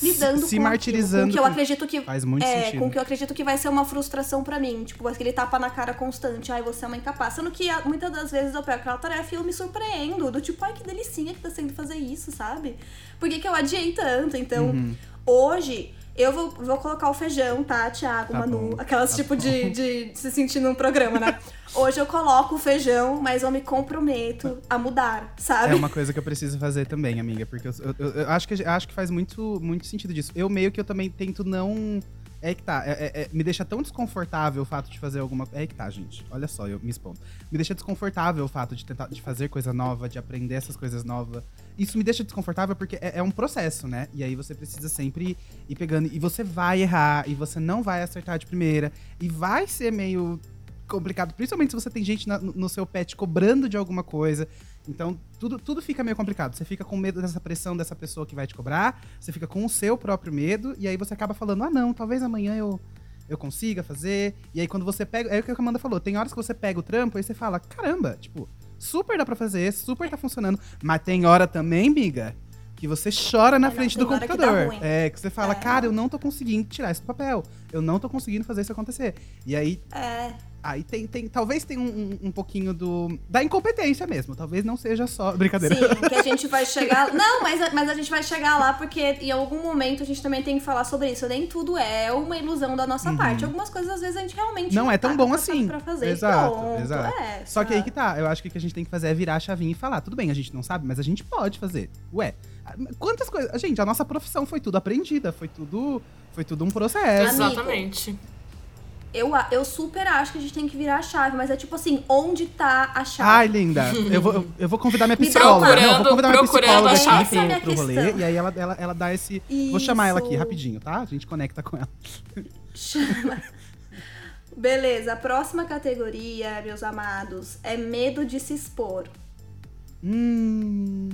lidando se com martirizando aquilo, com o que eu acredito que Faz muito é, sentido. com o que eu acredito que vai ser uma frustração pra mim. Tipo, aquele tapa na cara constante. Ai, você é uma incapaz. Sendo que muitas das vezes eu pego aquela tarefa e eu me surpreendo. Do tipo, ai, que delicinha que tá sendo fazer isso, sabe? Por que, que eu adiei tanto? Então, Uhum. hoje. Eu vou, vou colocar o feijão, tá, Thiago, Tá Manu? bom, Aquelas tá tipo de, de se sentir num programa, né? Hoje eu coloco o feijão, mas eu me comprometo a mudar, sabe? É uma coisa que eu preciso fazer também, amiga, porque eu, eu- eu- eu acho, que, acho que faz muito, muito sentido disso. Eu meio que eu também tento não. É que tá, é- é- é- me deixa tão desconfortável o fato de fazer alguma É que tá, gente. Olha só, eu me expondo. Me deixa desconfortável o fato de tentar de fazer coisa nova, de aprender essas coisas novas. Isso me deixa desconfortável porque é, é um processo, né? E aí você precisa sempre ir pegando. E você vai errar, e você não vai acertar de primeira. E vai ser meio complicado, principalmente se você tem gente na- no no seu pet cobrando de alguma coisa. Então, tudo, tudo fica meio complicado. Você fica com medo dessa pressão dessa pessoa que vai te cobrar, você fica com o seu próprio medo, e aí você acaba falando: ah, não, talvez amanhã eu, eu consiga fazer. E aí, quando você pega. É o que a Amanda falou: tem horas que você pega o trampo e você fala: caramba, tipo, super dá pra fazer, super tá funcionando. Mas tem hora também, miga, que você chora na É, não, frente tem do que computador. ruim. É, que você fala: É. cara, eu não tô conseguindo tirar isso do papel. Eu não tô conseguindo fazer isso acontecer. E aí, É. Aí tem, tem talvez tenha um, um, um pouquinho do da incompetência mesmo. Talvez não seja só brincadeira. Sim, que a gente vai chegar. Não, mas, mas a gente vai chegar lá porque em algum momento a gente também tem que falar sobre isso. Nem tudo é uma ilusão da nossa parte. Algumas coisas às vezes a gente realmente Uhum. não é tão tá bom assim. Pra fazer. Exato, Pronto, exato. é, Só que aí que tá. Eu acho que o que a gente tem que fazer é virar a chavinha e falar, tudo bem, a gente não sabe, mas a gente pode fazer. Ué, quantas coisas, gente, a nossa profissão foi tudo aprendida, foi tudo, foi tudo um processo. Amigo. Eu, eu super acho que a gente tem que virar a chave, mas é tipo assim, onde tá a chave? Ai, linda. Eu vou, eu, eu vou convidar minha psicóloga. Não, eu vou procurando- convidar minha procurando psicóloga a aqui chave. É pro, pro rolê. E aí ela, ela, ela dá esse. Vou chamar ela aqui Isso. rapidinho, tá? A gente conecta com ela. Chama. Beleza, a próxima categoria, meus amados, é medo de se expor. Hum.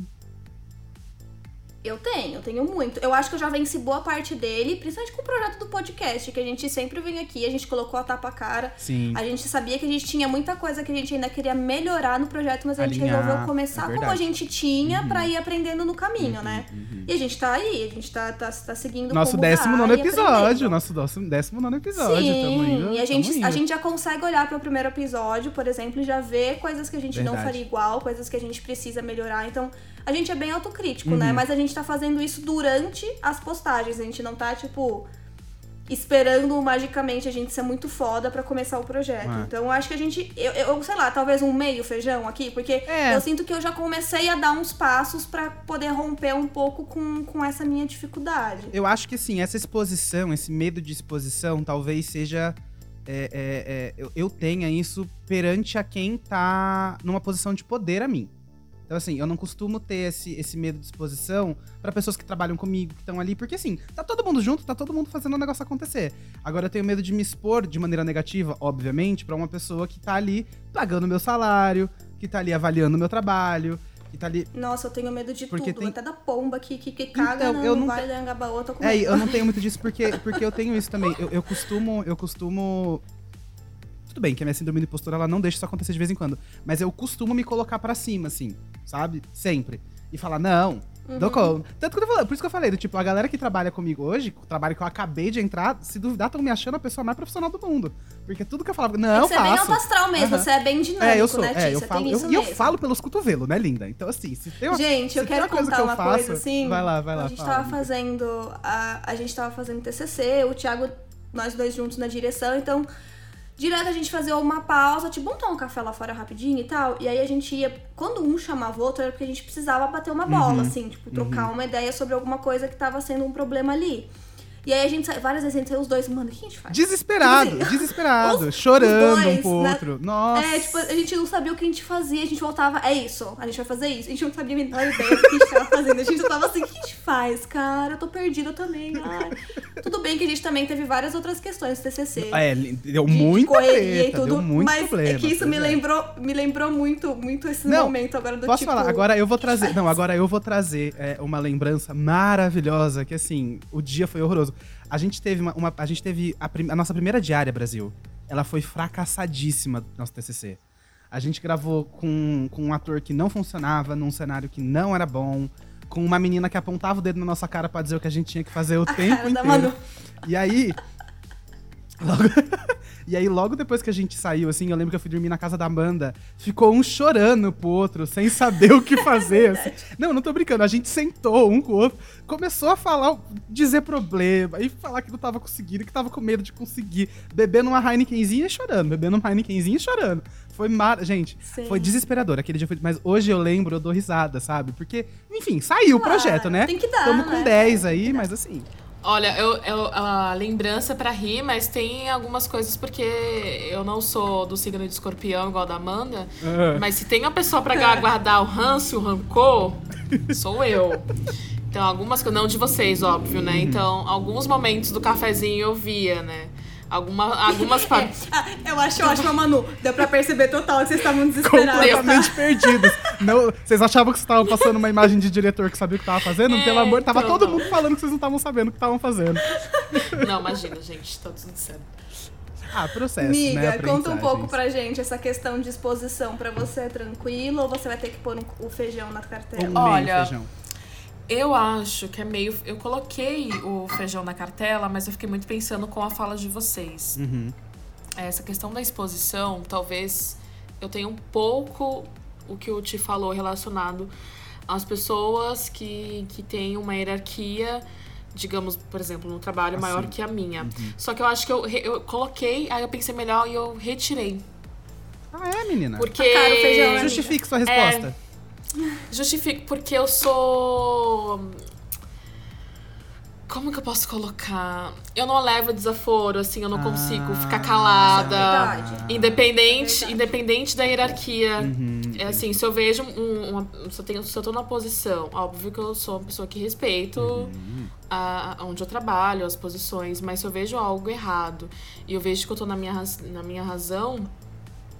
Eu tenho, eu tenho muito. Eu acho que eu já venci boa parte dele, principalmente com o projeto do podcast, que a gente sempre vem aqui, a gente colocou a tapa cara. Sim. A gente sabia que a gente tinha muita coisa que a gente ainda queria melhorar no projeto, mas a gente Alinhar, resolveu começar é como a gente tinha pra ir aprendendo no caminho, né? E a gente tá aí, a gente tá, tá, tá seguindo Nosso décimo nono episódio. Nosso décimo, nono episódio. Sim, indo, e a gente, a gente já consegue olhar para o primeiro episódio, por exemplo, e já ver coisas que a gente não Verdade. faria igual, coisas que a gente precisa melhorar. Então, a gente é bem autocrítico, Uhum. né? Mas a gente tá fazendo isso durante as postagens. A gente não tá, tipo, esperando magicamente a gente ser muito foda pra começar o projeto. É. Então, eu acho que a gente. Eu, eu sei lá, talvez um meio feijão aqui, porque É. eu sinto que eu já comecei a dar uns passos pra poder romper um pouco com, com essa minha dificuldade. Eu acho que sim, essa exposição, esse medo de exposição, talvez seja. é, é, é, eu, eu tenha isso perante a quem tá numa posição de poder a mim. Então, assim, eu não costumo ter esse, esse medo de exposição pra pessoas que trabalham comigo, que estão ali, porque assim, tá todo mundo junto, tá todo mundo fazendo o negócio acontecer. Agora eu tenho medo de me expor de maneira negativa, obviamente, pra uma pessoa que tá ali pagando meu salário, que tá ali avaliando meu trabalho, que tá ali Nossa, eu tenho medo de Porque tudo. tem- Até da pomba que, que, que caga Então, eu não Vale da Angabaú, eu tô com É, medo. e eu não tenho muito disso porque, porque eu tenho isso também. Eu, eu costumo. Eu costumo. Tudo bem que a minha síndrome do impostor ela não deixa isso acontecer de vez em quando. Mas eu costumo me colocar pra cima, assim, sabe? Sempre. E falar, não. Uhum. Dou conta. Tanto que eu falei, por isso que eu falei, do tipo, a galera que trabalha comigo hoje, o trabalho que eu acabei de entrar, se duvidar, estão me achando a pessoa mais profissional do mundo. Porque tudo que eu falava, não, eu você é bem faço. alto astral mesmo, Aham. você é bem dinâmico, É, eu sou. né? É, eu você falo. eu- E eu, falo pelos cotovelos, né, linda? Então, assim, se tem uma. Gente, eu quero contar que eu uma faço, coisa assim. Vai lá, vai lá. A gente fala, tava amiga. fazendo. A, a gente tava fazendo TCC, o Thiago, nós dois juntos na direção, então. Direto a gente fazia uma pausa, tipo, vamos tomar um café lá fora rapidinho e tal. E aí a gente ia. Quando um chamava o outro, era porque a gente precisava bater uma bola, Uhum. assim, tipo, trocar uma ideia sobre alguma coisa que tava sendo um problema ali. E aí a gente sa- várias vezes a gente saiu os dois, mano, o que a gente faz? Desesperado, Tipo assim, desesperado, os- chorando os dois, um pro né? outro. Nossa. É, tipo, a gente não sabia o que a gente fazia, a gente voltava, é isso, a gente vai fazer isso. A gente não sabia a menor ideia do que a gente tava fazendo. A gente tava assim, o que a gente faz, cara? Eu tô perdida também. Ai. Tudo bem que a gente também teve várias outras questões no TCC. É, deu de muita correria treta, deu muito mas problema. é que isso me é. lembrou, me lembrou muito, muito esse Não, momento agora do Posso tipo... falar? Agora eu vou trazer. Não, agora eu vou trazer é, uma lembrança maravilhosa, que assim, o dia foi horroroso. A gente teve uma. uma- a gente teve a, prim- a nossa primeira diária, Brasil. Ela foi fracassadíssima do nosso TCC. A gente gravou com, com um ator que não funcionava, num cenário que não era bom, com uma menina que apontava o dedo na nossa cara pra dizer o que a gente tinha que fazer o a tempo inteiro. E aí. Logo... e aí, logo depois que a gente saiu, assim, eu lembro que eu fui dormir na casa da Amanda. Ficou um chorando pro outro, sem saber o que fazer. assim. Não, não tô brincando. A gente sentou um com o outro, começou a falar, dizer problema, e falar que não tava conseguindo, que tava com medo de conseguir. Bebendo uma Heinekenzinha e chorando, bebendo uma Heinekenzinha e chorando. Foi mar... Gente, Sim. foi desesperador. Aquele dia foi. Mas hoje eu lembro, eu dou risada, sabe? Porque, enfim, saiu o Claro, projeto, né? tem que dar, Tamo com né? 10 Tem aí, que dar. mas assim. Olha, eu, eu- a lembrança pra rir, mas tem algumas coisas porque eu não sou do signo de escorpião igual a da Amanda. Ah. Mas se tem uma pessoa pra guardar o ranço, o rancor, sou eu. Então, algumas coisas. Não de vocês, óbvio, né? Então, alguns momentos do cafezinho eu via, né? Alguma, algumas partes. Ah, eu acho ótimo, Manu. Deu pra perceber total que vocês estavam desesperados. completamente perdidos. Não, vocês achavam que vocês estavam passando uma imagem de diretor que sabia o que tava fazendo? É, Pelo amor, tava então, todo não. mundo falando que vocês não estavam sabendo o que estavam fazendo. Não, imagina, gente, tá tudo certo. Ah, processo, Miga, né? conta um pouco pra gente essa questão de exposição pra você é tranquilo ou você vai ter que pôr um- o feijão na Ou cartela? um Olha, feijão. Eu acho que é meio. Eu coloquei o feijão na cartela, mas eu fiquei muito pensando com a fala de vocês. Uhum. essa questão da exposição, talvez eu tenha um pouco o que o Ti falou relacionado às pessoas que, que têm uma hierarquia, digamos, por exemplo, no trabalho maior Assim. que a minha. Só que eu acho que eu, eu coloquei, aí eu pensei melhor e eu retirei. Ah, é, menina? Porque. Tá caro o feijão, né? Justifique sua resposta. Justifico porque eu sou. Como que eu posso colocar? Eu não levo desaforo, assim, eu não consigo Ah, ficar calada. é verdade. Independente, É verdade. independente da hierarquia. Uhum. É assim, se eu vejo um, uma. Se eu, tenho, se eu tô numa posição, óbvio que eu sou uma pessoa que respeito Uhum. a, onde eu trabalho, as posições, mas se eu vejo algo errado e eu vejo que eu tô na minha, na minha razão,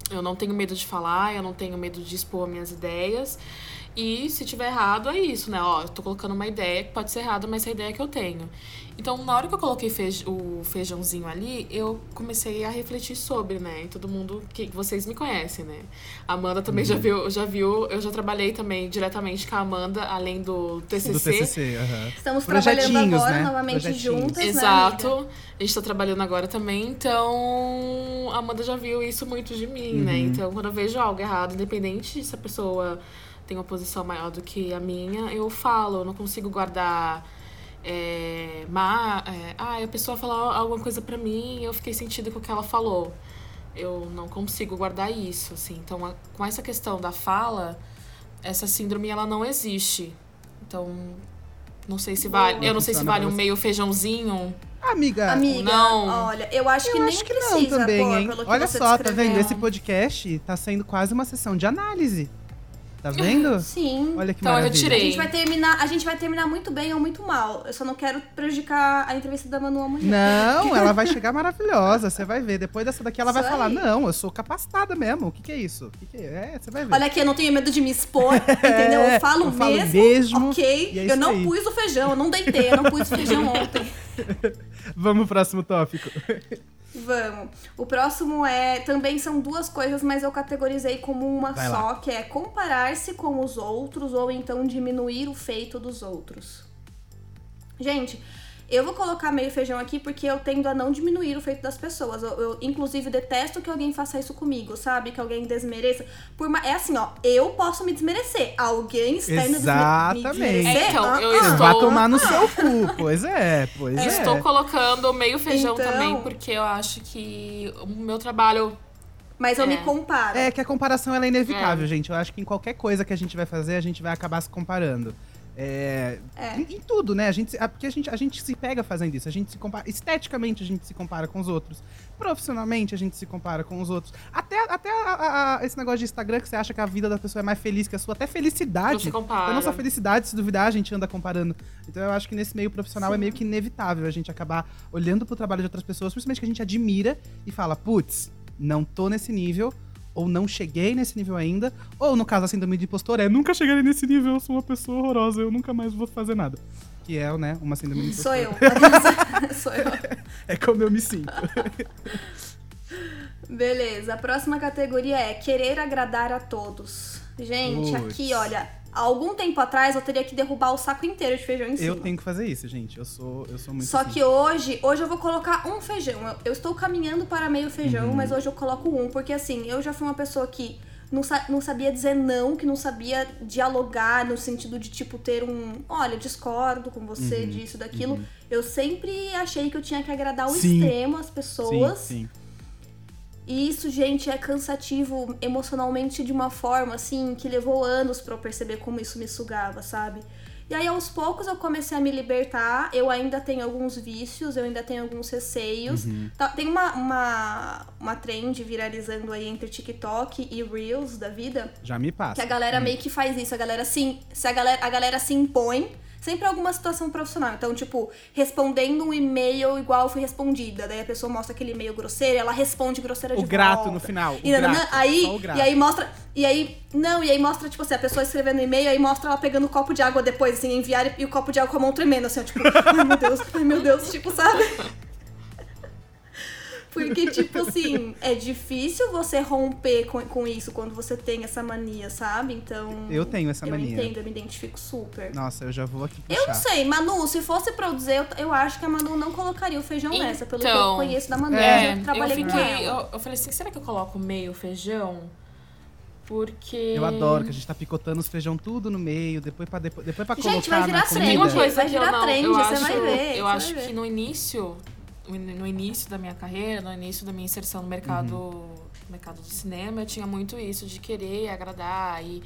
eu não tenho medo de falar, eu não tenho medo de expor minhas ideias. E se tiver errado, é isso, né? Ó, eu tô colocando uma ideia que pode ser errada, mas é a ideia que eu tenho. Então, na hora que eu coloquei feij- o feijãozinho ali, eu comecei a refletir sobre, né? E todo mundo que vocês me conhecem, né? A Amanda também já viu, já viu, eu já trabalhei também diretamente com a Amanda, além do TCC. Do TCC, aham. Estamos trabalhando agora né? novamente juntas, Exato. né, amiga? a gente tá trabalhando agora também, então a Amanda já viu isso muito de mim, né? Uhum. Então quando eu vejo algo errado, independente se a pessoa tem uma posição maior do que a minha, eu falo, eu não consigo guardar. É, má, é, ah, a pessoa falou alguma coisa pra mim e eu fiquei sentida com o que ela falou. Eu não consigo guardar isso, assim. Então, a- com essa questão da fala, essa síndrome ela não existe. Então, não sei se vale. Eu não sei se vale um meio feijãozinho. Amiga, Amiga, não. olha, eu acho que eu nem acho que precisa não também, hein? pelo que Olha você só, tá descreveu. vendo? Esse podcast tá sendo quase uma sessão de análise. Tá vendo? Sim. Olha que Então, eu maravilha. A gente, vai terminar, a gente vai terminar muito bem ou muito mal. Eu só não quero prejudicar a entrevista da Manu amanhã. Não, ela vai chegar maravilhosa, você vai ver. Depois dessa daqui ela vai Isso falar: aí. Não, eu sou capacitada mesmo. O que, que é isso? O que, que é? É, você vai ver. Olha aqui, eu não tenho medo de me expor, entendeu? Eu falo, É, eu falo mesmo, mesmo, ok? é eu não aí. pus o feijão, eu não deitei, eu não pus o feijão ontem. Vamos pro próximo tópico. Vamos. O próximo é. Também são duas coisas, mas eu categorizei como uma Vai só, lá. que é comparar-se com os outros ou então diminuir o feito dos outros. Gente, eu vou colocar meio feijão aqui porque eu tendo a não diminuir o feito das pessoas. Eu, eu, inclusive, detesto que alguém faça isso comigo, sabe? Que alguém desmereça. Por ma- É assim, ó, eu posso me desmerecer. Alguém externo desme- Exatamente. me desmerecer? Então, Ah, eu ah. Estou- vai tomar no seu cu. Pois é, pois é. Estou colocando meio feijão Então- também, porque eu acho que o meu trabalho. Mas eu É. me comparo. É que a comparação ela é inevitável, É. gente. Eu acho que em qualquer coisa que a gente vai fazer, a gente vai acabar se comparando. É, É. Em, em tudo, né? A gente, porque a gente, a gente se pega fazendo isso. A gente se compara. Esteticamente, a gente se compara com os outros. Profissionalmente, a gente se compara com os outros. Até, até a- a- a- esse negócio de Instagram que você acha que a vida da pessoa é mais feliz que a sua. Até felicidade. Você compara. A nossa felicidade, se duvidar, a gente anda comparando. Então eu acho que nesse meio profissional é meio que inevitável a gente acabar olhando pro trabalho de outras pessoas, principalmente que a gente admira e fala, putz, não tô nesse nível, ou não cheguei nesse nível ainda, ou no caso a síndrome de impostor é nunca chegarei nesse nível, eu sou uma pessoa horrorosa, eu nunca mais vou fazer nada. Que é, né, uma síndrome de impostor. Sou eu. Sou eu. É como eu me sinto. Beleza, a próxima categoria é querer agradar a todos. Gente, aqui, olha, há algum tempo atrás eu teria que derrubar o saco inteiro de feijão em cima. eu tenho que fazer isso, gente. Eu sou, eu sou muito Só assim. que hoje, hoje eu vou colocar um feijão. Eu, eu estou caminhando para meio feijão, Uhum. mas hoje eu coloco um, porque assim, eu já fui uma pessoa que não, sa- não sabia dizer não, que não sabia dialogar no sentido de tipo ter um, olha, discordo com você Uhum, disso, daquilo. Eu sempre achei que eu tinha que agradar ao Sim. extremo as pessoas. Sim, sim. E isso, gente, é cansativo emocionalmente de uma forma, assim, que levou anos pra eu perceber como isso me sugava, sabe? E aí, aos poucos, eu comecei a me libertar. Eu ainda tenho alguns vícios, eu ainda tenho alguns receios. Tá- tem uma, uma, uma trend viralizando aí entre TikTok e Reels da vida, Já me passa. que a galera meio que faz isso. A galera sim, se a galera, a galera se impõe, sempre alguma situação profissional. Então, tipo, respondendo um e-mail igual foi respondida. Daí a pessoa mostra aquele e-mail grosseiro, ela responde grosseira O de grato volta. no final. E, o grato, aí, o e aí mostra. E aí. Não, e aí mostra, tipo assim, a pessoa escrevendo e-mail, aí mostra ela pegando um copo de água depois, assim, enviar e o copo de água com a mão tremendo, assim, ó, tipo, ai meu Deus, ai meu Deus, tipo, sabe? Porque, tipo assim, é difícil você romper com, com isso quando você tem essa mania, sabe? Então. Eu tenho essa eu mania. Eu entendo, eu me identifico super. Nossa, eu já vou aqui puxar. Eu não sei, Manu, se fosse pra eu dizer, eu, eu acho que a Manu não colocaria o feijão então, nessa, pelo que eu conheço da Manu. É, eu já trabalhei eu com fiquei, ela. Eu, eu falei assim, será que eu coloco meio feijão? Porque. Eu adoro que a gente tá picotando os feijão tudo no meio, depois pra, depois, depois pra Gente, colocar vai virar na trend. Tem uma coisa Vai que eu virar não, trend, eu você acho, vai ver, eu acho que no início, no início da minha carreira, no início da minha inserção no mercado, Uhum. mercado do cinema, eu tinha muito isso de querer agradar e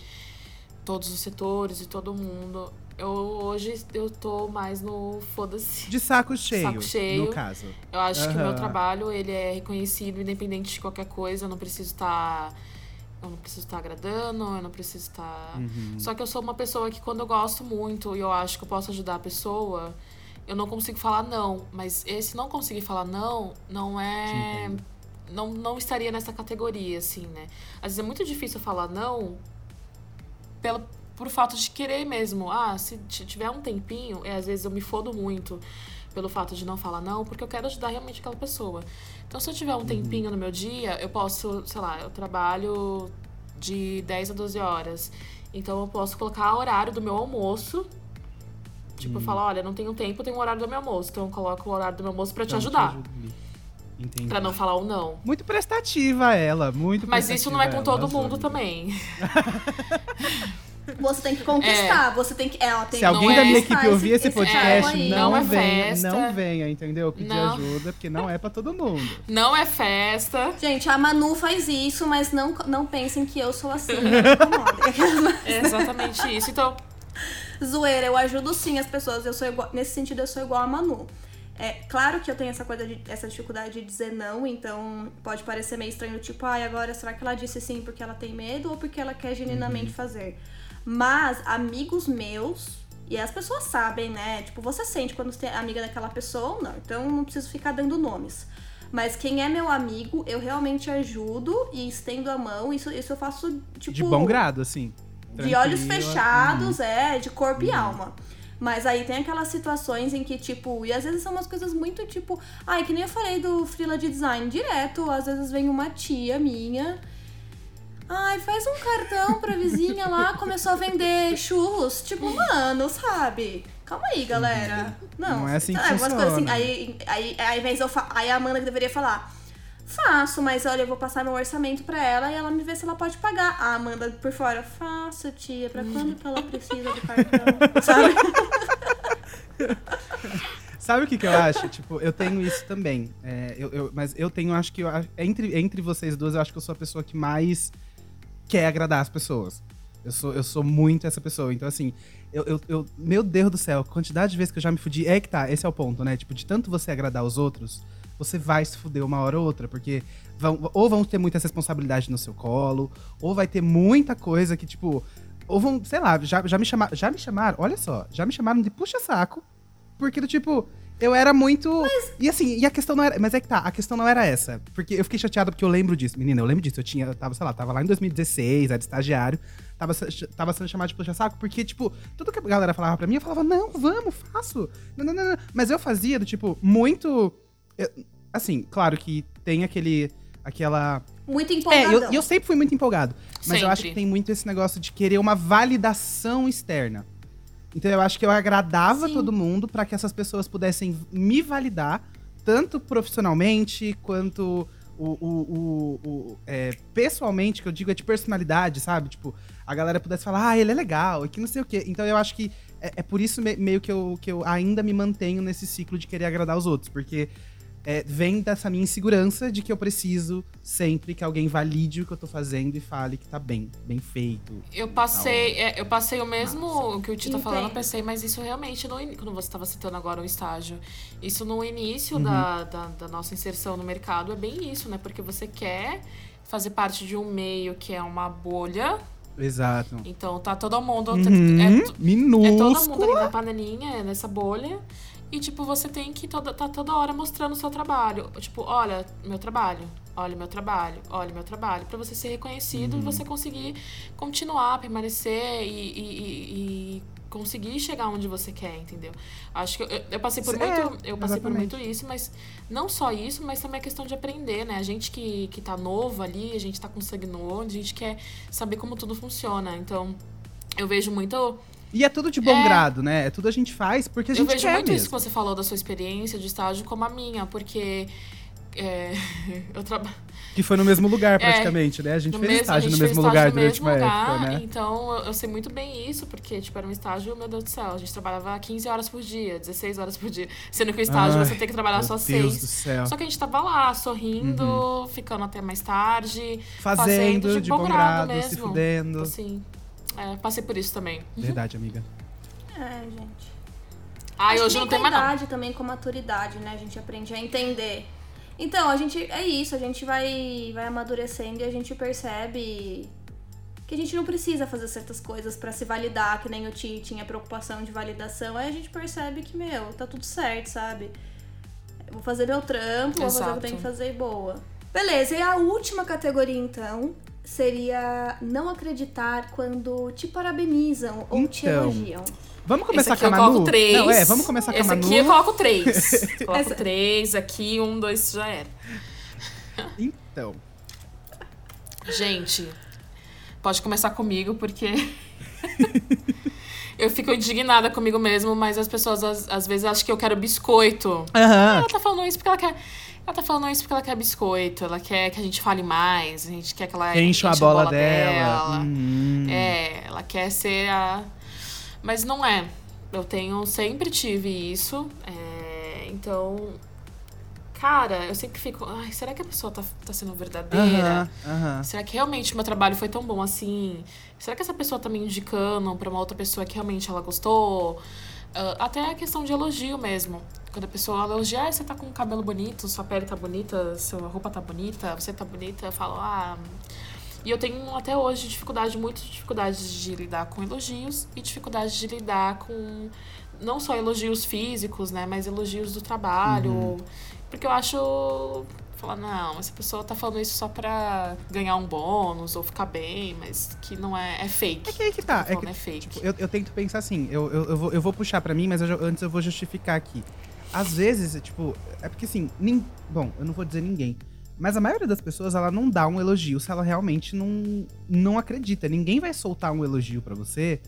todos os setores e todo mundo. Eu hoje eu tô mais no foda-se. De saco cheio, Saco cheio. no caso. Eu acho que o meu trabalho, ele é reconhecido independente de qualquer coisa, eu não preciso estar eu não preciso estar agradando, eu não preciso estar Uhum. Só que eu sou uma pessoa que quando eu gosto muito e eu acho que eu posso ajudar a pessoa, eu não consigo falar não, mas esse não conseguir falar não não é não, não estaria nessa categoria, assim, né? Às vezes é muito difícil falar não pelo, por fato de querer mesmo. Ah, se tiver um tempinho, é, às vezes eu me fodo muito pelo fato de não falar não, porque eu quero ajudar realmente aquela pessoa. Então, se eu tiver um tempinho no meu dia, eu posso, sei lá, eu trabalho de 10 a 12 horas. Então, eu posso colocar o horário do meu almoço. Tipo, eu falo, olha, não tenho tempo, tem um horário do meu almoço. Então, eu coloco o horário do meu almoço pra te ajudar. Entendi. Pra não falar o não. Muito prestativa ela, muito Mas isso não é com todo ela, mundo adoro. também. Você tem que conquistar, você tem que. Ela tem Se alguém da é minha equipe ouvir esse esse podcast, aí. não, Não é venha, festa. não venha, entendeu? Pedir Não. ajuda, porque não é pra todo mundo. Não é festa. Gente, a Manu faz isso, mas não, não pensem que eu sou assim. não me incomodem. É exatamente isso. Então, Zoeira, eu ajudo sim as pessoas. Eu sou igual, nesse sentido, eu sou igual a Manu. É claro que eu tenho essa coisa de, essa dificuldade de dizer não, então pode parecer meio estranho, tipo, ai, agora será que ela disse sim porque ela tem medo ou porque ela quer genuinamente fazer? Mas amigos meus, e as pessoas sabem, né? Tipo, você sente quando você é amiga daquela pessoa ou não. Então não preciso ficar dando nomes. Mas quem é meu amigo, eu realmente ajudo e estendo a mão. Isso, isso eu faço, tipo. De bom grado, assim. De olhos fechados, é, de corpo e alma. Mas aí tem aquelas situações em que, tipo, e às vezes são umas coisas muito tipo. Ai, que nem eu falei do Freela de Design direto, às vezes vem uma tia minha. Ai, faz um cartão pra vizinha lá, começou a vender churros. Tipo, mano, sabe? Calma aí, galera. Não, Não é assim que sabe, umas coisas assim. funciona. Aí, aí, aí, fa- aí a Amanda que deveria falar. Faço, mas olha, eu vou passar meu orçamento pra ela e ela me vê se ela pode pagar. A Amanda por fora, faço, tia, pra quando que ela precisa do cartão? Sabe? Sabe o que, que eu acho? tipo, eu tenho isso também. É, eu, eu- mas eu tenho, acho que. eu entre, entre vocês duas, eu acho que eu sou a pessoa que mais quer agradar as pessoas. Eu sou, eu sou muito essa pessoa. Então, assim, eu, eu, eu- Meu Deus do céu, a quantidade de vezes que eu já me fudi. É que tá, esse é o ponto, né? Tipo, de tanto você agradar os outros, você vai se fuder uma hora ou outra. Porque vão, ou vão ter muitas responsabilidades no seu colo, ou vai ter muita coisa que, tipo. Ou vão, sei lá, já, já me chamaram. Já me chamaram, olha só, já me chamaram de puxa-saco. Porque do tipo, eu era muito. E assim, e a questão não era. Mas é que tá, a questão não era essa. Porque eu fiquei chateada porque eu lembro disso. Menina, eu lembro disso. Eu tinha, eu tava, sei lá, tava lá em 2016, era estagiário. Tava, tava sendo chamado de puxa-saco, porque, tipo, tudo que a galera falava pra mim, eu falava, não, vamos, faço. Não, não, não, não. Mas eu fazia do tipo, muito. Assim, claro que tem aquele. aquela. Muito É, empolgadão. eu, e eu sempre fui muito empolgado. Mas eu acho Sempre. que tem muito esse negócio de querer uma validação externa. Então eu acho que eu agradava Sim. todo mundo pra que essas pessoas pudessem me validar, tanto profissionalmente quanto o, o- o- o- é, pessoalmente, que eu digo é de personalidade, sabe? Tipo, a galera pudesse falar, ah, ele é legal, e que não sei o quê. Então eu acho que é, é por isso me- meio que eu, que eu ainda me mantenho nesse ciclo de querer agradar os outros, porque é, vem dessa minha insegurança de que eu preciso sempre que alguém valide o que eu tô fazendo e fale que tá bem, bem feito. Eu passei, é, eu passei o mesmo que o Tito tá falando, eu pensei, mas isso realmente, no, quando você estava citando agora o estágio, isso no início Uhum. da, da, da nossa inserção no mercado é bem isso, né? Porque você quer fazer parte de um meio que é uma bolha, Exato. então tá todo mundo. Uhum, É, to- é todo minúsculo. mundo ali na panelinha, é nessa bolha. E, tipo, você tem que toda, tá toda hora mostrando o seu trabalho. Tipo, olha meu trabalho, olha meu trabalho, olha meu trabalho. Pra você ser reconhecido Uhum. e você conseguir continuar, permanecer e, e- e- e conseguir chegar onde você quer, entendeu? Acho que eu, eu passei por É, muito, eu passei por exatamente. muito isso, mas não só isso, mas também a questão de aprender, né? A gente que, que tá novo ali, a gente tá com sangue no olho, a gente quer saber como tudo funciona. Então, eu vejo muito E é tudo de bom É. grado, né? É tudo a gente faz porque a eu gente vejo quer muito mesmo. isso que você falou da sua experiência de estágio como a minha, porque é, eu trabalho Que foi no mesmo lugar, praticamente, né? A gente fez mesmo, estágio no mesmo lugar no durante mesmo uma lugar, época, né? Então eu, eu sei muito bem isso, porque tipo, era um estágio, meu Deus do céu, a gente trabalhava 15 horas por dia, 16 horas por dia. Sendo que o estágio Ai, você tem que trabalhar Meu só Deus 6. do céu. Só que a gente tava lá, sorrindo, ficando até mais tarde. Fazendo, de bom grado, se mesmo. fudendo. Assim, é, passei por isso também. Verdade, amiga. É, gente. Ai, Acho hoje que não tem com mais a não. idade também, com maturidade, né? A gente aprende a entender. Então, a gente. É isso, a gente vai, vai amadurecendo e a gente percebe que a gente não precisa fazer certas coisas pra se validar, que nem o Ti tinha preocupação de validação. Aí a gente percebe que, meu, tá tudo certo, sabe? Vou fazer meu trampo, vou fazer o que eu Exato. tenho que fazer e boa. Beleza, e a última categoria, então, seria não acreditar quando te parabenizam ou te Então, elogiam. Vamos Esse começar aqui com a eu Manu? coloco três. Não, é, vamos começar com a Esse Manu. aqui eu coloco três. coloco Essa- três aqui, um, dois, já era. Então, Gente, pode começar comigo, porque eu fico indignada comigo mesmo, mas as pessoas às, às vezes acham que eu quero biscoito. aham, Ela tá falando isso porque ela quer. Ela tá falando isso porque ela quer biscoito, ela quer que a gente fale mais, a gente quer que ela enche a enche bola, dela. dela. Uhum. É, ela quer ser a. Mas não é. Eu tenho, sempre tive isso. é, então. Cara, eu sempre fico. Ai, será que a pessoa tá, tá sendo verdadeira? Aham, aham. Será que realmente o meu trabalho foi tão bom assim? Será que essa pessoa tá me indicando pra uma outra pessoa que realmente ela gostou? Ah, até a questão de elogio mesmo. Quando a pessoa elogia, ah, você tá com o cabelo bonito, sua pele tá bonita, sua roupa tá bonita, você tá bonita, eu falo, ah. E eu tenho até hoje dificuldade, muitas dificuldades de lidar com elogios e dificuldade de lidar com não só elogios físicos, né, mas elogios do trabalho. Porque eu acho. Falar, não, essa pessoa tá falando isso só pra ganhar um bônus ou ficar bem, mas que não é. É fake. É que aí que tá. É Falando que, é fake. tipo, eu, eu tento pensar assim, eu, eu, eu, vou, eu vou puxar pra mim, mas eu antes eu vou justificar aqui. Às vezes, é, tipo, é porque assim, bom, eu não vou dizer ninguém, mas a maioria das pessoas, ela não dá um elogio se ela realmente não, não acredita. Ninguém vai soltar um elogio pra você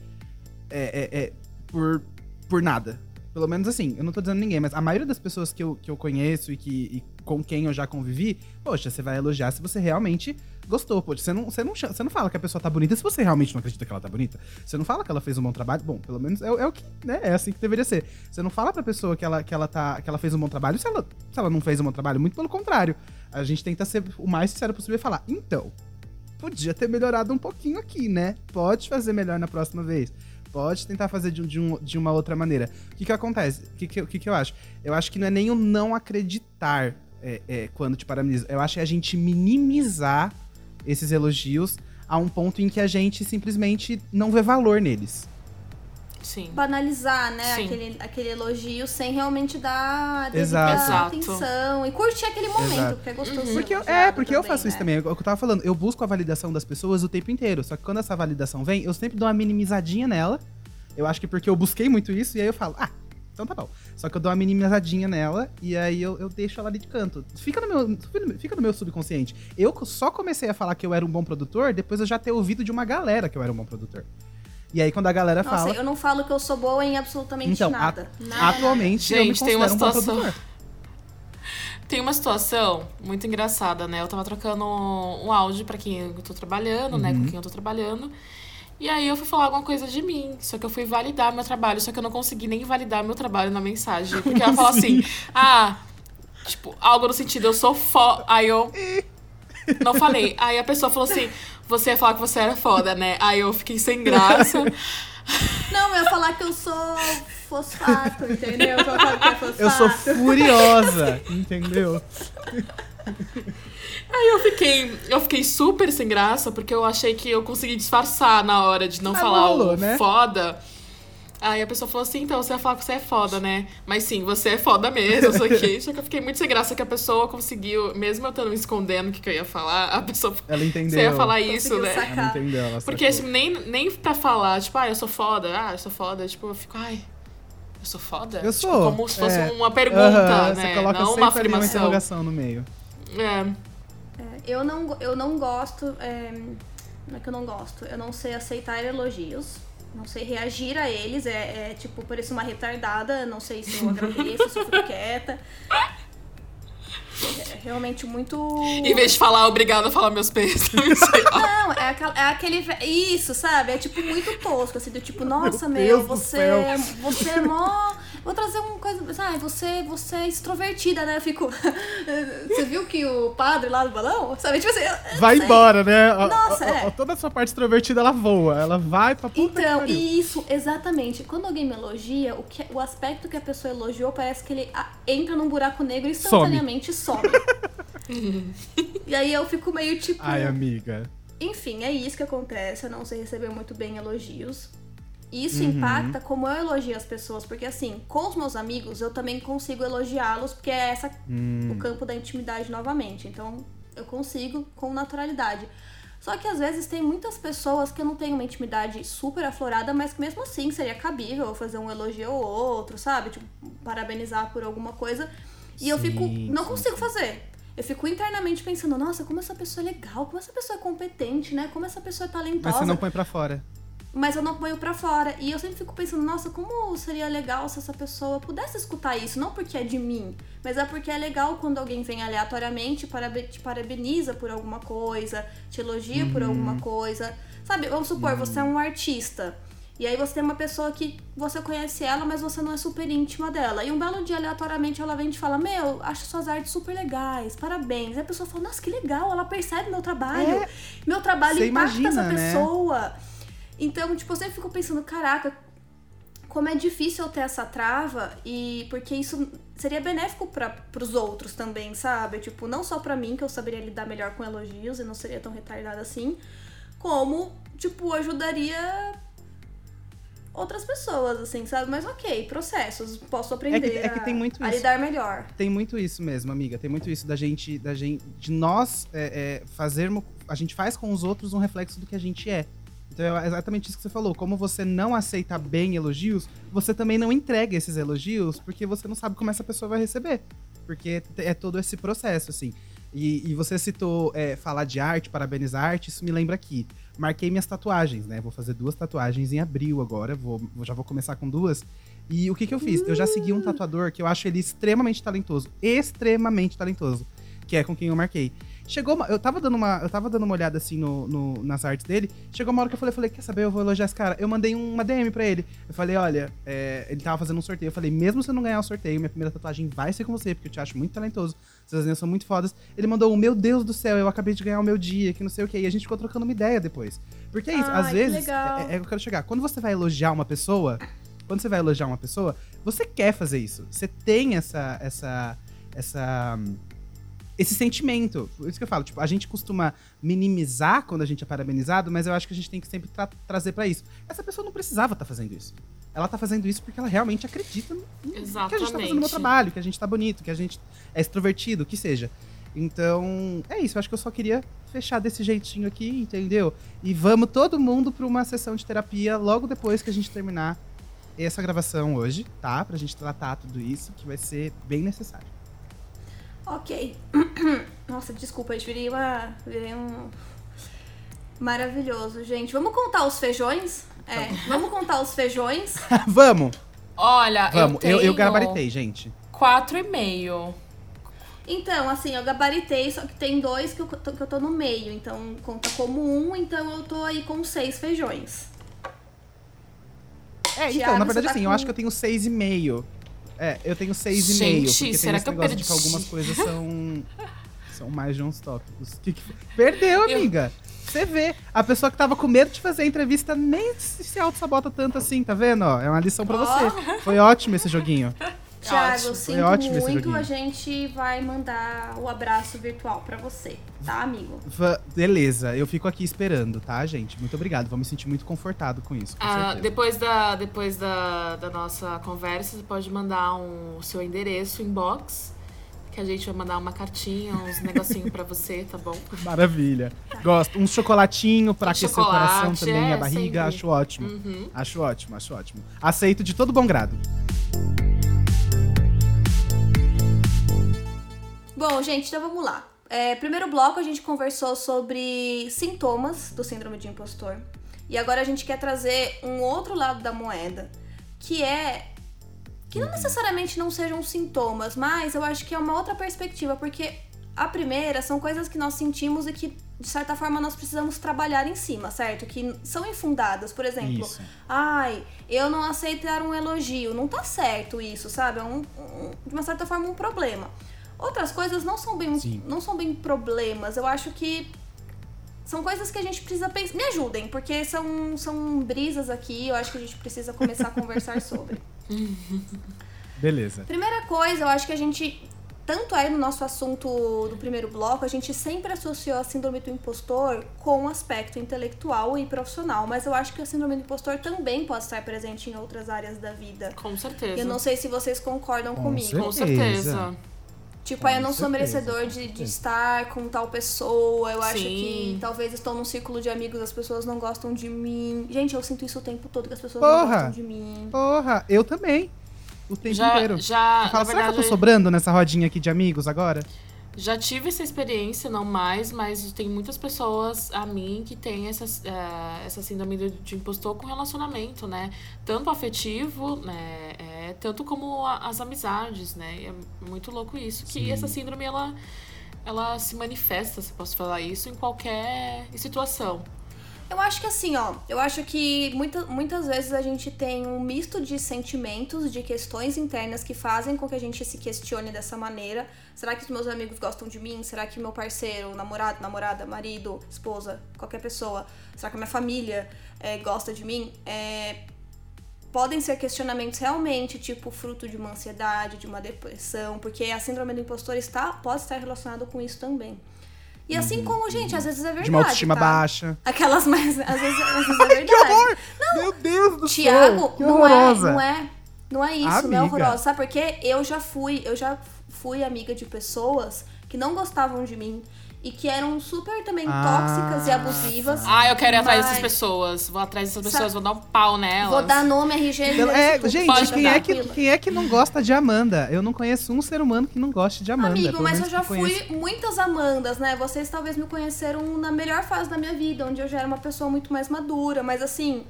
é, é, é, por, por nada. Pelo menos assim, eu não tô dizendo ninguém, mas a maioria das pessoas que eu, que eu conheço e, que, e com quem eu já convivi, poxa, você vai elogiar se você realmente gostou. Poxa, você não, você, não, você não fala que a pessoa tá bonita se você realmente não acredita que ela tá bonita. Você não fala que ela fez um bom trabalho. Bom, pelo menos é, é o que, né? É assim que deveria ser. Você não fala pra pessoa que ela, que ela, tá, que ela fez um bom trabalho se ela, se ela não fez um bom trabalho. Muito pelo contrário. A gente tenta ser o mais sincero possível e falar, então, podia ter melhorado um pouquinho aqui, né? Pode fazer melhor na próxima vez. Pode tentar fazer de, de, um- de uma outra maneira. O que que acontece? O que que, que eu acho? Eu acho que não é nem o não acreditar é, é, quando te parabeniza. Eu acho que é a gente minimizar esses elogios a um ponto em que a gente simplesmente não vê valor neles. Sim. banalizar, né, Sim. aquele, aquele elogio sem realmente dar Exato. Atenção e curtir aquele momento, Exato. porque é gostoso. ser Porque eu, é, porque eu também, faço isso né? também. É o que eu tava falando. Eu busco a validação das pessoas o tempo inteiro. Só que quando essa validação vem, eu sempre dou uma minimizadinha nela. Eu acho que porque eu busquei muito isso, e aí eu falo, ah, então tá bom. Só que eu dou uma minimizadinha nela e aí eu, eu deixo ela ali de canto. Fica no, meu, fica no meu subconsciente. Eu só comecei a falar que eu era um bom produtor depois eu já ter ouvido de uma galera que eu era um bom produtor. E aí quando a galera Nossa, fala. eu não falo que eu sou boa em absolutamente Então, nada. a- Nada, atualmente eu me Gente, tem uma considero um bom situação- produtor. Tem uma situação muito engraçada, né? Eu tava trocando um áudio pra quem eu tô trabalhando, né? Uhum. Com quem eu tô trabalhando. E aí eu fui falar alguma coisa de mim. Só que eu fui validar meu trabalho. Só que eu não consegui nem validar meu trabalho na mensagem. Porque ela falou assim, ah, tipo, algo no sentido, eu sou foda. Aí eu. Não falei. Aí a pessoa falou assim: você ia falar que você era foda, né? Aí eu fiquei sem graça. Não, eu ia falar que eu sou fosfato, entendeu? Eu que é fosfato. Eu sou furiosa, entendeu? Aí eu fiquei, eu fiquei super sem graça, porque eu achei que eu consegui disfarçar na hora de não Ah, falar rolou, o né? foda. Aí a pessoa falou assim, então, você vai falar que você é foda, né? Mas sim, você é foda mesmo, isso aqui. Só que eu fiquei muito sem graça que a pessoa conseguiu, mesmo eu estando me escondendo o que, que eu ia falar, a pessoa... Ela entendeu. Você ia falar isso, né? sacar. Ela entendeu, ela Porque, tipo, nem, nem pra falar, tipo, ah, eu sou foda, ah, eu sou foda, tipo, eu fico, ai, eu sou foda? Eu Tipo, sou. como se fosse é. uma pergunta, Aham, né? Você coloca Não uma ali uma afirmação. interrogação no meio. É. É, eu, não, eu não gosto. É, não é que eu não gosto. Eu não sei aceitar elogios. Não sei reagir a eles. É, é, tipo, pareço uma retardada. Não sei se eu agradeço, se eu fico quieta. É realmente muito. Em vez de falar obrigada, falar meus pêsames. lá. Não, é, é aquele. Isso, sabe? É tipo muito tosco, assim, do tipo, nossa, Meu meu, você, céu. você é mó. Vou trazer uma coisa. Sabe, você, você é extrovertida, né? Eu fico. Você viu que o padre lá do balão? Sabe? Tipo assim. Vai sei. embora, né? Nossa, é. Toda a sua parte extrovertida, ela voa. Ela vai pra puta Então, isso, exatamente. Quando alguém me elogia, o, que, o aspecto que a pessoa elogiou parece que ele ah, entra num buraco negro e instantaneamente some. e aí eu fico meio tipo. Ai, amiga. Enfim, é isso que acontece. Eu não sei receber muito bem elogios. Isso Uhum. impacta como eu elogio as pessoas, porque assim, com os meus amigos eu também consigo elogiá-los, porque é essa Hum. o campo da intimidade novamente. Então, eu consigo com naturalidade. Só que às vezes tem muitas pessoas que eu não tenho uma intimidade super aflorada, mas que mesmo assim seria cabível eu fazer um elogio ou outro, sabe? Tipo, parabenizar por alguma coisa. E eu fico. Sim, Não sim, consigo fazer. Eu fico internamente pensando, nossa, como essa pessoa é legal, como essa pessoa é competente, né? Como essa pessoa é talentosa Mas você não põe pra fora. Mas eu não ponho pra fora. E eu sempre fico pensando, nossa, como seria legal se essa pessoa pudesse escutar isso, não porque é de mim, mas é porque é legal quando alguém vem aleatoriamente e te parabeniza por alguma coisa, te elogia por alguma coisa. Sabe, vamos supor, você é um artista. E aí você tem uma pessoa que você conhece ela, mas você não é super íntima dela. E um belo dia, aleatoriamente, ela vem e te fala, meu, acho suas artes super legais, parabéns. E a pessoa fala, nossa, que legal, ela percebe meu trabalho. É. Meu trabalho impacta imagina, essa né? Então, tipo, eu sempre fico pensando, caraca, como é difícil eu ter essa trava e porque isso seria benéfico para pros outros também, sabe? Tipo, não só pra mim que eu saberia lidar melhor com elogios e não seria tão retardada assim, como tipo ajudaria outras pessoas, assim, sabe? Mas ok, processos, posso aprender é que a- tem muito a, isso. lidar melhor. Tem muito isso mesmo, amiga. Tem muito isso da gente, da gente, de nós é, é, fazermos, a gente faz com os outros um reflexo do que a gente é. Então é exatamente isso que você falou. Como você não aceita bem elogios, você também não entrega esses elogios, porque você não sabe como essa pessoa vai receber. Porque é todo esse processo, assim. E, e você citou é, falar de arte, parabenizar arte, isso me lembra aqui. Marquei minhas tatuagens, né? Vou fazer duas tatuagens em abril agora, vou, já vou começar com duas. E o que que eu fiz? Eu já segui um tatuador que eu acho ele extremamente talentoso. Extremamente talentoso. Que é com quem eu marquei. Chegou uma, eu tava dando uma, eu tava dando uma olhada assim no, no- nas artes dele. Chegou uma hora que eu falei, falei, quer saber, eu vou elogiar esse cara. Eu mandei uma DM pra ele. Eu falei, olha, é, ele tava fazendo um sorteio. Eu falei, mesmo se eu não ganhar o sorteio, minha primeira tatuagem vai ser com você, porque eu te acho muito talentoso. Seus desenhos são muito fodas. Ele mandou meu Deus do céu, eu acabei de ganhar o meu dia, que não sei o quê. E a gente ficou trocando uma ideia depois. Porque é isso, Ai, às que vezes, é, é que eu quero chegar. Quando você vai elogiar uma pessoa, quando você vai elogiar uma pessoa, você quer fazer isso. Você tem essa, essa, essa, esse sentimento. Por isso que eu falo, tipo, a gente costuma minimizar quando a gente é parabenizado, mas eu acho que a gente tem que sempre tra- trazer pra isso. Essa pessoa não precisava estar fazendo isso. Ela tá fazendo isso porque ela realmente acredita no, que a gente tá fazendo o meu Exatamente. trabalho, que a gente tá bonito, que a gente é extrovertido, o que seja. Então, é isso. Eu acho que eu só queria fechar desse jeitinho aqui, entendeu? E vamos todo mundo pra uma sessão de terapia logo depois que a gente terminar essa gravação hoje, tá? Pra gente tratar tudo isso, que vai ser bem necessário. Ok. Nossa, desculpa, eu virei uma. Virei um. Maravilhoso, gente. Vamos contar os feijões? É, vamos contar os feijões. vamos! Olha, Vamos, eu tenho eu, eu gabaritei, gente. quatro e meio. Então, assim, eu gabaritei, só que tem dois que eu tô, que eu tô no meio. Então, conta como um, então eu tô aí com seis feijões. É, então, Thiago, na você verdade, tá assim, eu com- acho que eu tenho seis e meio. É, eu tenho seis e Gente, meio. Porque será tem que eu perdi? que algumas coisas são. são mais de uns tópicos. Que que? Perdeu, Eu- amiga! Você vê, a pessoa que tava com medo de fazer a entrevista nem se, auto-sabota tanto assim, tá vendo? ó? É uma lição pra você. Foi ótimo esse joguinho. Tiago, ótimo. sinto ótimo muito. A gente vai mandar o abraço virtual pra você, tá, amigo? Va- Beleza, eu fico aqui esperando, tá, gente? Muito obrigado. Vou me sentir muito confortado com isso. Com Ah, depois da, depois da, da nossa conversa, você pode mandar um, o seu endereço, inbox, que a gente vai mandar uma cartinha, uns negocinhos pra você, tá bom? Maravilha. Gosto. Um chocolatinho pra Um aquecer o coração também, é, a barriga. sempre. Acho ótimo. Uhum. Acho ótimo, acho ótimo. Aceito de todo bom grado. Bom, gente, então vamos lá. É, primeiro bloco a gente conversou sobre sintomas do síndrome de impostor. E agora a gente quer trazer um outro lado da moeda, que é que não necessariamente não sejam sintomas, mas eu acho que é uma outra perspectiva, porque a primeira são coisas que nós sentimos e que de certa forma nós precisamos trabalhar em cima, certo? Que são infundadas, por exemplo. Isso. Ai, eu não aceitar um elogio. Não tá certo isso, sabe? É um, um- de uma certa forma um problema. Outras coisas não são bem, Sim. não são bem problemas. Eu acho que são coisas que a gente precisa pensar. Me ajudem, porque são, são brisas aqui. Eu acho que a gente precisa começar a conversar sobre. Beleza. Primeira coisa, eu acho que a gente. Tanto aí no nosso assunto do primeiro bloco, a gente sempre associou a síndrome do impostor com o aspecto intelectual e profissional, mas eu acho que a síndrome do impostor também pode estar presente em outras áreas da vida. Com certeza. Eu não sei se vocês concordam Com comigo. Com certeza. Tipo, aí eu não sou merecedor de, de certeza. estar com tal pessoa. Eu acho Sim. que talvez estou num círculo de amigos, as pessoas não gostam de mim. Gente, eu sinto isso o tempo todo, que as pessoas não Porra! gostam de mim. Porra, eu também. O tempo Já, inteiro. já, Eu falo, na será que eu verdade, tô sobrando nessa rodinha aqui de amigos agora? Já tive essa experiência, não mais, mas tem muitas pessoas a mim que têm essa, eh, essa síndrome de, impostor com relacionamento, né? Tanto afetivo, né? É, tanto como a- as amizades, né? E É muito louco isso. Que Sim. essa síndrome, ela, ela se manifesta, se posso falar isso, em qualquer situação. Eu acho que assim, ó, eu acho que muita, muitas vezes a gente tem um misto de sentimentos, de questões internas que fazem com que a gente se questione dessa maneira. Será que os meus amigos gostam de mim? Será que meu parceiro, namorado, namorada, marido, esposa, qualquer pessoa, será que a minha família eh, gosta de mim? É, podem ser questionamentos realmente, tipo, fruto de uma ansiedade, de uma depressão, porque a síndrome do impostor está, pode estar relacionado com isso também. E assim como, gente, às vezes é verdade. Uhum, de uma autoestima tá? baixa. Aquelas mais. Às vezes, às vezes é verdade. Meu Deus do Tiago, céu! Que não é, não é. Não é isso, não é Amiga. horrorosa. Sabe por quê? Eu já fui, eu já fui amiga de pessoas que não gostavam de mim e que eram super também Ah, tóxicas e abusivas. Ah, eu quero ir atrás Mas- dessas pessoas. Vou atrás dessas Sa- pessoas, vou dar um pau nelas. Vou dar nome, RG. É, gente, Pode quem é, que, quem é que não gosta de Amanda? Eu não conheço um ser humano que não goste de Amanda. Amigo, mas eu já conheço. fui muitas Amandas, né? Vocês talvez me conheceram na melhor fase da minha vida, onde eu já era uma pessoa muito mais madura, mas assim,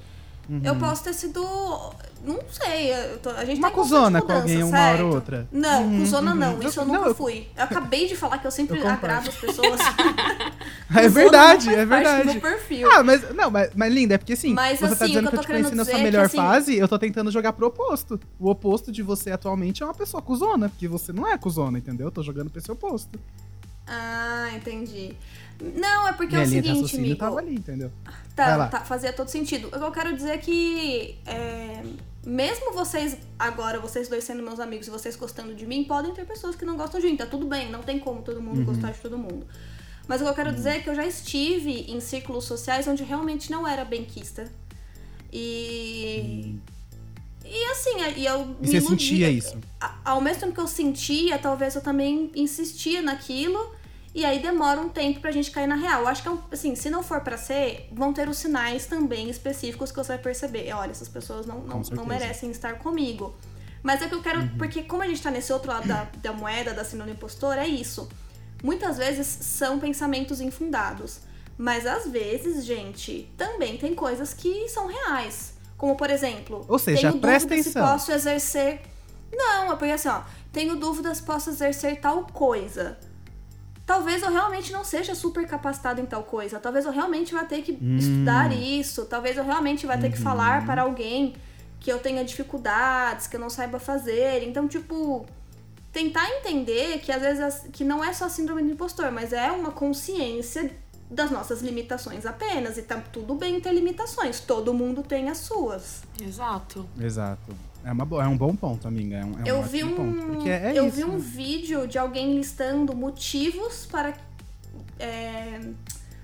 Uhum. eu posso ter sido. Não sei, eu tô- a gente Uma tá cuzona com alguém uma hora ou outra. Não, Uhum, cuzona uhum. não, isso eu Não, nunca eu- fui. Eu acabei de falar que eu sempre Eu agrado as pessoas. É verdade, não é do verdade. perfil. Ah, mas não, mas, mas linda, é porque assim, Mas, você tá assim, dizendo o que que eu eu te tô conheci na sua é que, melhor assim- fase, eu tô tentando jogar pro oposto. O oposto de você atualmente é uma pessoa cuzona, porque você não é cuzona, entendeu? Eu tô jogando pra esse oposto. Ah, entendi. Não, é porque Minha é o seguinte, amigo. tava ali, entendeu? Tá, tá, fazia todo sentido. O que eu quero dizer é que, é, mesmo vocês, agora, vocês dois sendo meus amigos e vocês gostando de mim, podem ter pessoas que não gostam de mim. Tá tudo bem, não tem como todo Uhum. mundo gostar de todo mundo. Mas o que eu quero dizer é que eu já estive em círculos sociais onde realmente não era benquista. E. E assim, e eu. E me você sentia isso? Ao mesmo tempo que eu sentia, talvez eu também insistia naquilo. E aí demora um tempo pra gente cair na real. Eu acho que, é assim, se não for pra ser, vão ter os sinais também específicos que você vai perceber. É, Olha, essas pessoas não, não, não merecem estar comigo. Mas é que eu quero. Porque como a gente tá nesse outro lado da, da moeda, da síndrome do impostor, é isso. Muitas vezes são pensamentos infundados. Mas às vezes, gente, também tem coisas que são reais. Como, por exemplo, Ou seja, tenho presta dúvida se atenção. posso exercer. Não, é porque assim, ó, tenho dúvidas se posso exercer tal coisa. Talvez eu realmente não seja super capacitado em tal coisa. Talvez eu realmente vá ter que Hum. estudar isso. Talvez eu realmente vá ter Uhum. que falar para alguém que eu tenha dificuldades, que eu não saiba fazer. Então, tipo, tentar entender que às vezes que não é só síndrome do impostor, mas é uma consciência das nossas limitações apenas. E tá tudo bem ter limitações. Todo mundo tem as suas. Exato. Exato. É, uma, é um bom ponto, amiga. É um, é um eu vi um, ponto. Porque é eu isso, vi um né? vídeo de alguém listando motivos para é,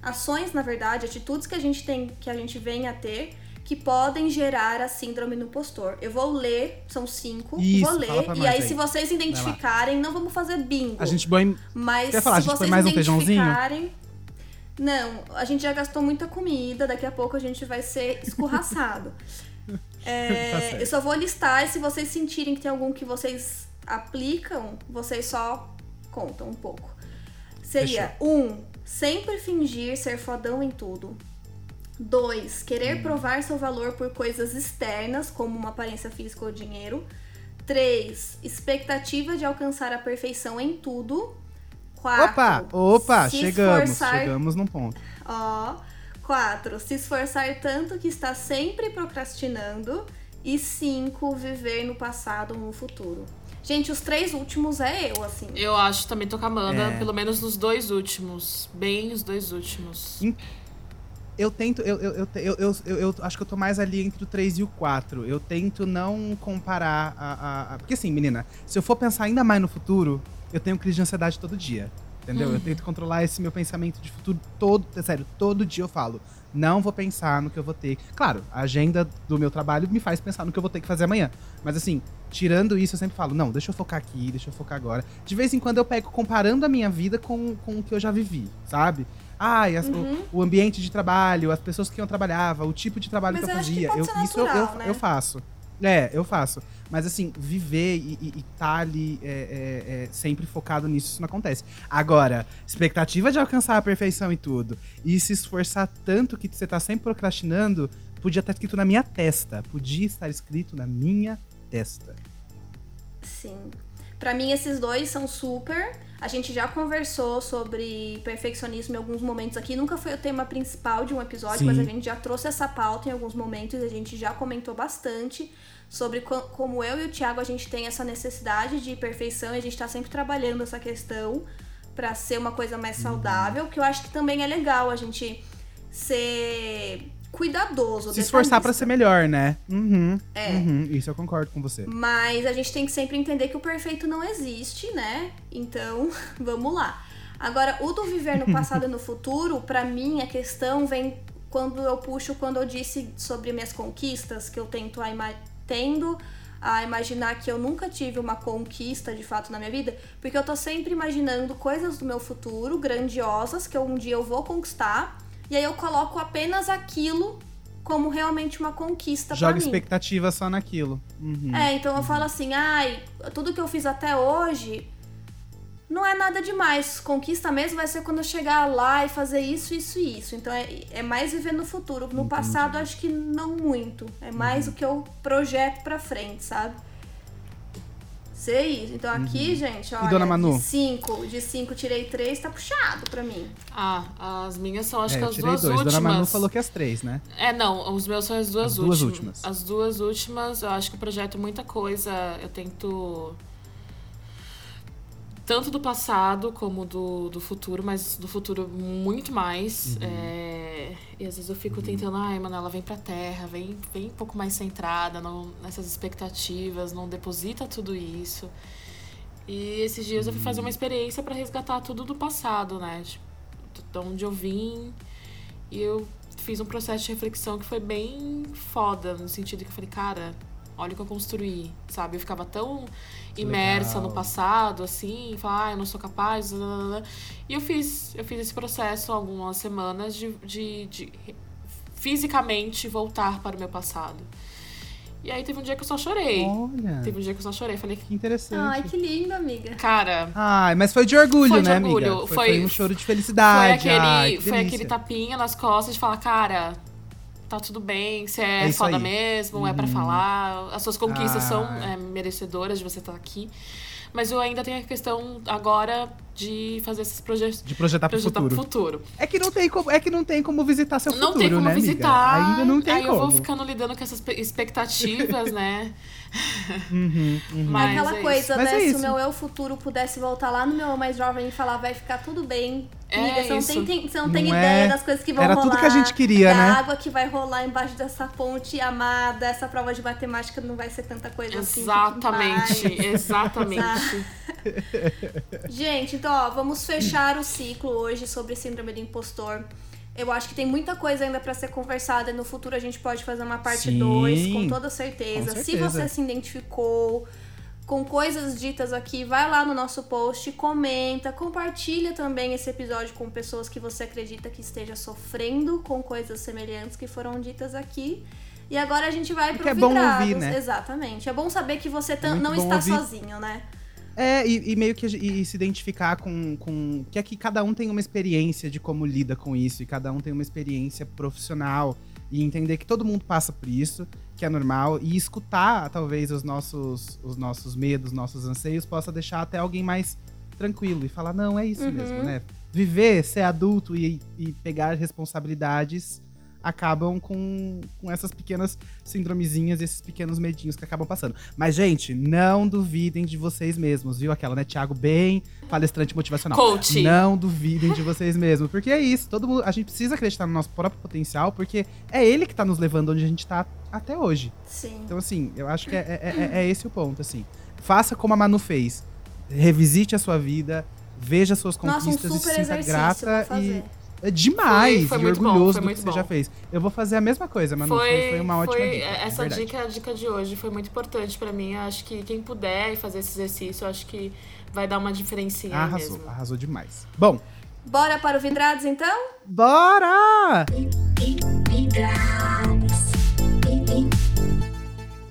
ações, na verdade, atitudes que a gente tem, que a gente vem a ter, que podem gerar a síndrome do impostor. Eu vou ler, são cinco, Isso, vou ler, e aí, aí. se vocês identificarem, não vamos fazer bingo. A gente põe. Mas Quer falar, a se gente põe vocês mais um feijãozinho? Não, a gente já gastou muita comida, daqui a pouco a gente vai ser escorraçado. É, Tá eu só vou listar e se vocês sentirem que tem algum que vocês aplicam, vocês só contam um pouco. Seria um, sempre fingir ser fodão em tudo. Dois, Hum. querer provar seu valor por coisas externas, como uma aparência física ou dinheiro. Três, expectativa de alcançar a perfeição em tudo. Quatro, Opa! Opa! se Chegamos. esforçar- Chegamos num ponto. Ó. Quatro, se esforçar tanto que está sempre procrastinando. E cinco, viver no passado ou no futuro. Gente, os três últimos é eu, assim. Eu acho também tô com a Amanda, É. pelo menos nos dois últimos. Bem os dois últimos. Eu tento. Eu, eu, eu, eu, eu, eu- eu acho que eu tô mais ali entre o 3 e o 4. Eu tento não comparar a, a- a- Porque assim, menina, se eu for pensar ainda mais no futuro, eu tenho crise de ansiedade todo dia. Entendeu? Eu tento controlar esse meu pensamento de futuro todo. Sério, todo dia eu falo. Não vou pensar no que eu vou ter. Claro, a agenda do meu trabalho me faz pensar no que eu vou ter que fazer amanhã. Mas assim, tirando isso, eu sempre falo, não, deixa eu focar aqui, deixa eu focar agora. De vez em quando eu pego comparando a minha vida com, com o que eu já vivi, sabe? Ai, as- Uhum. o, o ambiente de trabalho, as pessoas que eu trabalhava, o tipo de trabalho Mas que eu eu fazia. eu, ser isso eu, eu, natural, né? eu faço. É, eu faço. Mas assim, viver e, e, e tá ali é, é, é, sempre focado nisso, isso não acontece. Agora, expectativa de alcançar a perfeição e tudo, e se esforçar tanto que você tá sempre procrastinando, podia estar escrito na minha testa. Podia estar escrito na minha testa. Sim. Pra mim, esses dois são super. A gente já conversou sobre perfeccionismo em alguns momentos aqui. Nunca foi o tema principal de um episódio, Sim. mas a gente já trouxe essa pauta em alguns momentos. A gente já comentou bastante sobre co- como eu e o Thiago a gente tem essa necessidade de perfeição e a gente tá sempre trabalhando essa questão pra ser uma coisa mais saudável. Que eu acho que também é legal a gente ser cuidadoso. Se esforçar pra detalhista. ser melhor, né? Uhum, É. uhum, isso eu concordo com você. Mas a gente tem que sempre entender que o perfeito não existe, né? Então, vamos lá. Agora, o do viver no passado e no futuro, pra mim, a questão vem quando eu puxo, quando eu disse sobre minhas conquistas, que eu tento a tendo a imaginar que eu nunca tive uma conquista de fato na minha vida, porque eu tô sempre imaginando coisas do meu futuro grandiosas que um dia eu vou conquistar, e aí eu coloco apenas aquilo como realmente uma conquista Joga pra mim. expectativa só naquilo. Uhum. É, então eu falo assim, ai, tudo que eu fiz até hoje não é nada demais. Conquista mesmo vai ser quando eu chegar lá e fazer isso, isso e isso. Então é, é mais viver no futuro. No passado, acho que não muito. É mais Uhum. o que eu projeto pra frente, sabe? Sei isso. Então aqui, gente, olha, Uhum. dona Manu? de cinco, de cinco tirei três, tá puxado pra mim. Ah, as minhas são acho É, que as tirei duas dois. últimas. Dona Manu falou que as três, né? É, não, os meus são as duas, As duas últimas. últimas. As duas últimas, eu acho que eu projeto muita coisa. Eu tento. Tanto do passado como do, do futuro, mas do futuro muito mais. Uhum. É, e às vezes eu fico tentando, ai, Manela, vem pra terra, vem, vem um pouco mais centrada não, nessas expectativas, não deposita tudo isso. E esses dias eu fui fazer uma experiência pra resgatar tudo do passado, né? Tipo, de onde eu vim. E eu fiz um processo de reflexão que foi bem foda, no sentido que eu falei, cara, olha o que eu construí, sabe? Eu ficava tão imersa legal. no passado, assim, falar, ah, eu não sou capaz. blá, blá, blá. E eu fiz, eu fiz esse processo há algumas semanas de, de, de fisicamente voltar para o meu passado. E aí teve um dia que eu só chorei. Olha, Teve um dia que eu só chorei. Falei, que interessante. Ai, que lindo, amiga. cara, Ai, mas foi de orgulho, Foi de né, orgulho. amiga? Foi, Foi- foi um choro de foi felicidade. aquele, Ai, foi aquele tapinha nas costas de falar, cara, tá tudo bem, você é, É foda aí. mesmo, é pra Uhum. falar, as suas conquistas Ah. são é, merecedoras de você estar aqui. Mas eu ainda tenho a questão agora de fazer esses projetos. De projetar pro projetar futuro. pro futuro. É que não tem como, é que não tem como visitar seu não futuro, tem como né, amiga? visitar. Ainda não tem aí como. eu vou ficando lidando com essas pe- expectativas, né? Uhum, uhum. Mas Aquela é coisa, isso. Mas né? é Se isso. o meu eu futuro pudesse voltar lá no meu eu mais jovem e falar, vai ficar tudo bem. É Amiga, você não isso. tem, tem- você não tem Não ideia é? das coisas que vão Era rolar. tudo que a gente queria, da né? água que vai rolar embaixo dessa ponte amada, essa prova de matemática não vai ser tanta coisa assim. fique em Exatamente, exatamente. Gente, então, ó, vamos fechar o ciclo hoje sobre síndrome do impostor. Eu acho que tem muita coisa ainda pra ser conversada. No futuro a gente pode fazer uma parte Sim, 2, com toda certeza. com Se certeza. você se identificou com coisas ditas aqui, vai lá no nosso post, comenta, compartilha também esse episódio com pessoas que você acredita que esteja sofrendo com coisas semelhantes que foram ditas aqui. E agora a gente vai Porque pro é bom ouvir, né? Exatamente. É bom saber que você Muito não está ouvir. sozinho, né? É, e, e meio que e se identificar com, com. Que aqui cada um tem uma experiência de como lida com isso, e cada um tem uma experiência profissional. E entender que todo mundo passa por isso, que é normal, e escutar, talvez, os nossos, os nossos medos, nossos anseios, possa deixar até alguém mais tranquilo e falar: não, é isso Uhum. mesmo, né? Viver, ser adulto e, e pegar responsabilidades acabam com, com essas pequenas síndromezinhas, esses pequenos medinhos que acabam passando. Mas, gente, não duvidem de vocês mesmos, viu? Aquela, né, Thiago, bem palestrante motivacional. Coach. Não duvidem de vocês mesmos, porque é isso, todo mundo, a gente precisa acreditar no nosso próprio potencial, porque é ele que tá nos levando onde a gente tá até hoje. Sim. Então, assim, eu acho que é, é- é- é esse o ponto, assim. Faça como a Manu fez. Revisite a sua vida, veja suas Nossa, um conquistas e se sinta grata e é demais Foi- foi e muito bom, orgulhoso foi do muito que você bom. já fez. Eu vou fazer a mesma coisa, Manu. Foi, foi uma ótima foi- dica. é Essa verdade. dica, a dica de hoje foi muito importante pra mim. Eu acho que quem puder fazer esse exercício, eu acho que vai dar uma diferencinha Arrasou, mesmo. arrasou demais. Bom, Bora para o Vidrados, então? bora!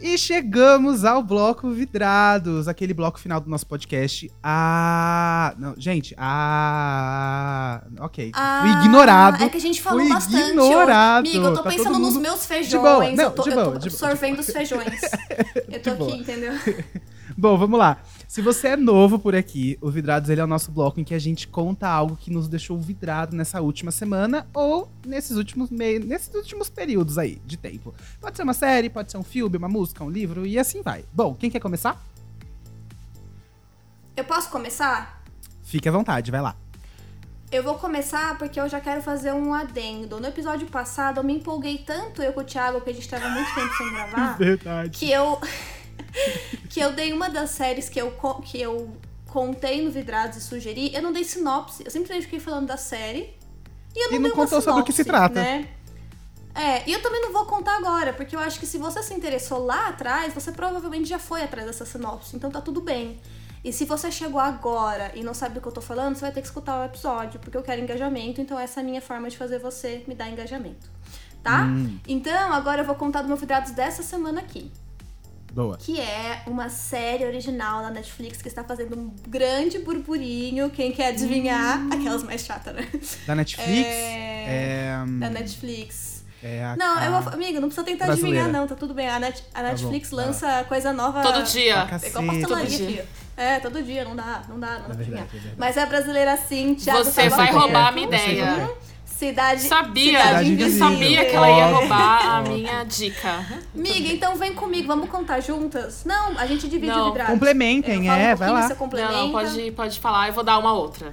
E chegamos ao bloco Vidrados, aquele bloco final do nosso podcast. Ah, não, gente, ah, ok. Fui ignorado. É que a gente falou Fui bastante. ignorado. Amigo, eu tô Tá pensando nos mundo meus feijões. de boa. Não, eu tô, de eu boa, tô de boa. absorvendo os feijões. Eu tô De aqui, entendeu? Bom, vamos lá. Se você é novo por aqui, o Vidrados ele é o nosso bloco em que a gente conta algo que nos deixou vidrado nessa última semana ou nesses últimos mei... nesses últimos períodos aí de tempo. Pode ser uma série, pode ser um filme, uma música, um livro e assim vai. Bom, quem quer começar? Eu posso começar? Fique à vontade, vai lá. Eu vou começar porque eu já quero fazer um adendo. No episódio passado, eu me empolguei tanto eu com o Thiago, que a gente tava muito tempo sem gravar, Verdade. que eu. que eu dei uma das séries que eu, que eu contei no Vidrados e sugeri. Eu não dei sinopse. Eu simplesmente fiquei falando da série. E eu não, E não contou sobre o que se sinopse, trata. Né? É, e eu também não vou contar agora, porque eu acho que se você se interessou lá atrás, você provavelmente já foi atrás dessa sinopse, então tá tudo bem. E se você chegou agora e não sabe do que eu tô falando, você vai ter que escutar o episódio, porque eu quero engajamento, então essa é a minha forma de fazer você me dar engajamento. Tá? Hum. Então, agora eu vou contar do meu vidrados dessa semana aqui Boa. que é uma série original da Netflix que está fazendo um grande burburinho. Quem quer adivinhar? Hum. Aquelas mais chatas, né? Da Netflix? É... É. Da Netflix. é a- Não, eu vou... amiga, não precisa tentar Brasileira. adivinhar, não, tá tudo bem. A, Net... a Netflix bom, vai lança coisa nova. Todo dia. É igual pastelaria Todo dia. aqui. É, todo dia, não dá, não dá, não dá É pra verdade, adivinhar. é. Mas é brasileira sim, Thiago Você tá vai roubar a minha ideia. Cidade. Sabia, Cidade eu Invisível. sabia que ela ia roubar a minha dica. Miga, então vem comigo, vamos contar juntas? Não, a gente divide Não. o vidrado. Complementem, é, um vai lá. Complementa. Não, não, pode, pode falar, eu vou dar uma outra.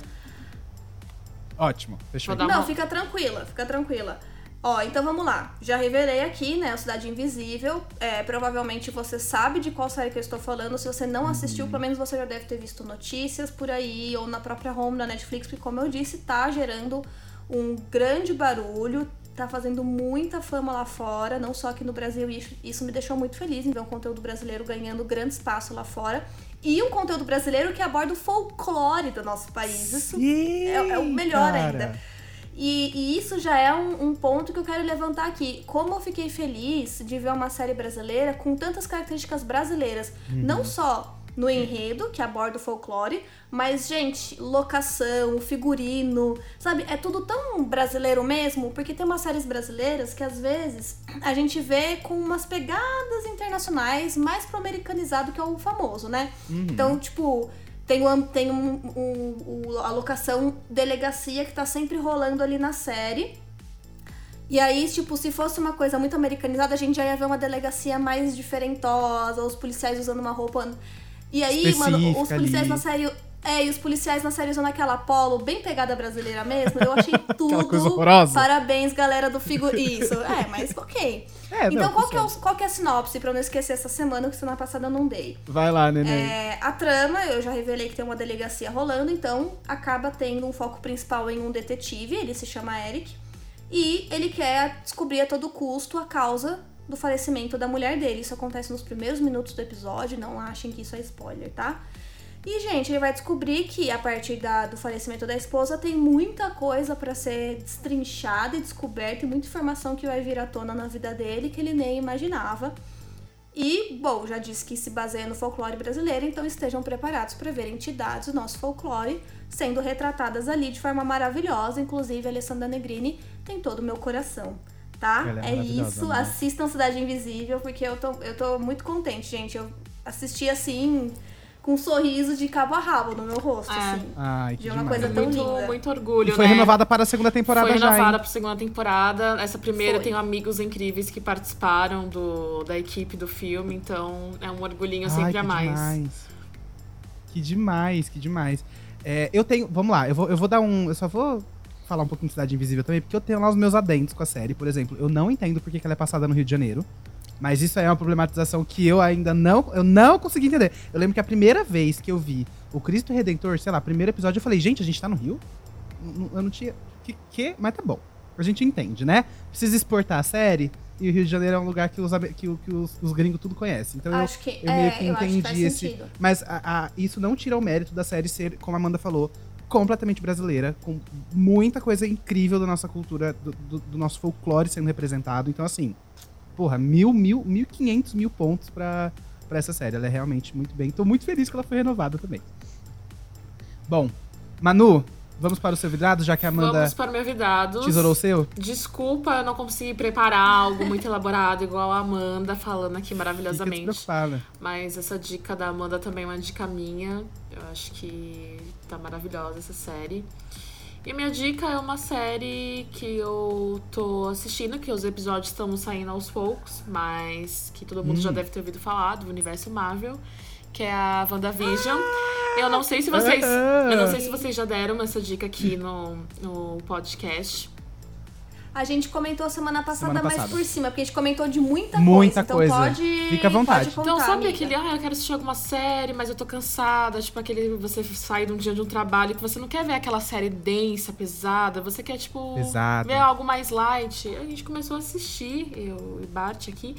Ótimo, fechou. Vou dar Não, uma- fica tranquila, fica tranquila. Ó, então vamos lá. Já revelei aqui, né, o Cidade Invisível. É, provavelmente você sabe de qual série que eu estou falando. Se você não assistiu, pelo menos você já deve ter visto notícias por aí, ou na própria home da Netflix, porque como eu disse, tá gerando um grande barulho, tá fazendo muita fama lá fora, não só aqui no Brasil, e isso, me deixou muito feliz em ver um conteúdo brasileiro ganhando grande espaço lá fora. E um conteúdo brasileiro que aborda o folclore do nosso país. Isso é, é o melhor Cara. ainda. E, e isso já é um, um ponto que eu quero levantar aqui. Como eu fiquei feliz de ver uma série brasileira com tantas características brasileiras. Não só no enredo, que aborda o folclore, mas, gente, locação, figurino, sabe? É tudo tão brasileiro mesmo, porque tem umas séries brasileiras que às vezes a gente vê com umas pegadas internacionais mais pro americanizado que é o famoso, né? Então, tipo, Tem, um, tem um, um, um- a locação delegacia que tá sempre rolando ali na série. E aí, tipo, se fosse uma coisa muito americanizada, a gente já ia ver uma delegacia mais diferentosa, os policiais usando uma roupa. E aí, mano, os policiais ali. na série. É, e os policiais na série usando aquela polo bem pegada brasileira mesmo, eu achei tudo. coisa horrorosa. Parabéns, galera do Figo. Isso, é, mas ok. É, então, não, qual, que é o- qual que é a sinopse pra eu não esquecer essa semana, que semana passada eu não dei? Vai lá, neném. É, a trama, eu já revelei que tem uma delegacia rolando, então acaba tendo um foco principal em um detetive, ele se chama Eric, e ele quer descobrir a todo custo a causa do falecimento da mulher dele. Isso acontece nos primeiros minutos do episódio, não achem que isso é spoiler, tá? E, gente, ele vai descobrir que a partir da- do falecimento da esposa tem muita coisa pra ser destrinchada e descoberta e muita informação que vai vir à tona na vida dele que ele nem imaginava. E, bom, já disse que se baseia no folclore brasileiro, então estejam preparados para ver entidades do nosso folclore sendo retratadas ali de forma maravilhosa. Inclusive, a Alessandra Negrini tem todo o meu coração, tá? Ela é é isso, né? assistam Cidade Invisível, porque eu tô, eu tô muito contente, gente. Eu assisti assim, com um sorriso de cabo a rabo no meu rosto, É. assim. Ai, que de uma demais. coisa tão muito, linda. muito E orgulho, foi né? renovada para a segunda temporada Foi já, renovada hein? pra segunda temporada. Essa primeira Foi. tenho amigos incríveis que participaram do, da equipe do filme, então é um orgulhinho Ai, sempre que a mais. demais. Que demais, que demais. É, eu tenho. Vamos lá, eu vou, eu vou dar um. Eu só vou falar um pouquinho de Cidade Invisível também, porque eu tenho lá os meus adendos com a série. Por exemplo, eu não entendo porque que ela é passada no Rio de Janeiro. Mas isso aí é uma problematização que eu ainda não. Eu não consegui entender. Eu lembro que a primeira vez que eu vi o Cristo Redentor, sei lá, primeiro episódio, eu falei, gente, a gente tá no Rio? Eu não tinha. Que, que? Mas tá bom. A gente entende, né? Precisa exportar a série. E o Rio de Janeiro é um lugar que os, que, que os, os gringos tudo conhecem. Então eu, Acho que, eu é, meio que eu acho que entendi esse. sentido. Mas a- a- isso não tira o mérito da série ser, como a Amanda falou, completamente brasileira, com muita coisa incrível da nossa cultura, do, do- do nosso folclore sendo representado. Então, assim, porra, mil, mil, mil quinhentos mil pontos pra, pra essa série. Ela é realmente muito bem. Tô muito feliz que ela foi renovada também. Bom, Manu, vamos para o seu vidrado, já que a Amanda Vamos para o meu vidados. tesourou o seu? Desculpa, eu não consegui preparar algo muito elaborado, igual a Amanda falando aqui Fica maravilhosamente. despreocupada. Mas essa dica da Amanda também é uma dica minha. Eu acho que tá maravilhosa essa série. E a minha dica é uma série que eu tô assistindo, que os episódios estão saindo aos poucos, mas que todo mundo já Hum. deve ter ouvido falar, do universo Marvel, que é a WandaVision. Eu não sei se vocês. Ah! Eu não sei se vocês já deram essa dica aqui no, no podcast. A gente comentou semana passada, Semana mas passada. por cima, porque a gente comentou de muita, Muita coisa. Então coisa. pode. Fica à vontade. pode contar, Então, sabe amiga. aquele, ah, eu quero assistir alguma série, mas eu tô cansada. Tipo, aquele você sai de um dia de um trabalho que você não quer ver aquela série densa, pesada. Você quer, tipo, Pesada. ver algo mais light. A gente começou a assistir, eu e Bart aqui.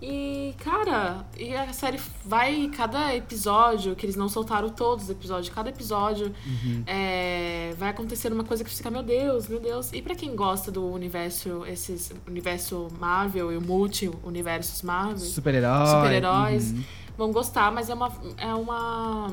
E, cara, e a série vai, cada episódio, que eles não soltaram todos os episódios, cada episódio Uhum. é, vai acontecer uma coisa que você fica, meu Deus, meu Deus. E pra quem gosta do universo, esses universo Marvel e o multi-universos Marvel, Super-herói. super-heróis uhum. vão gostar, mas é uma é uma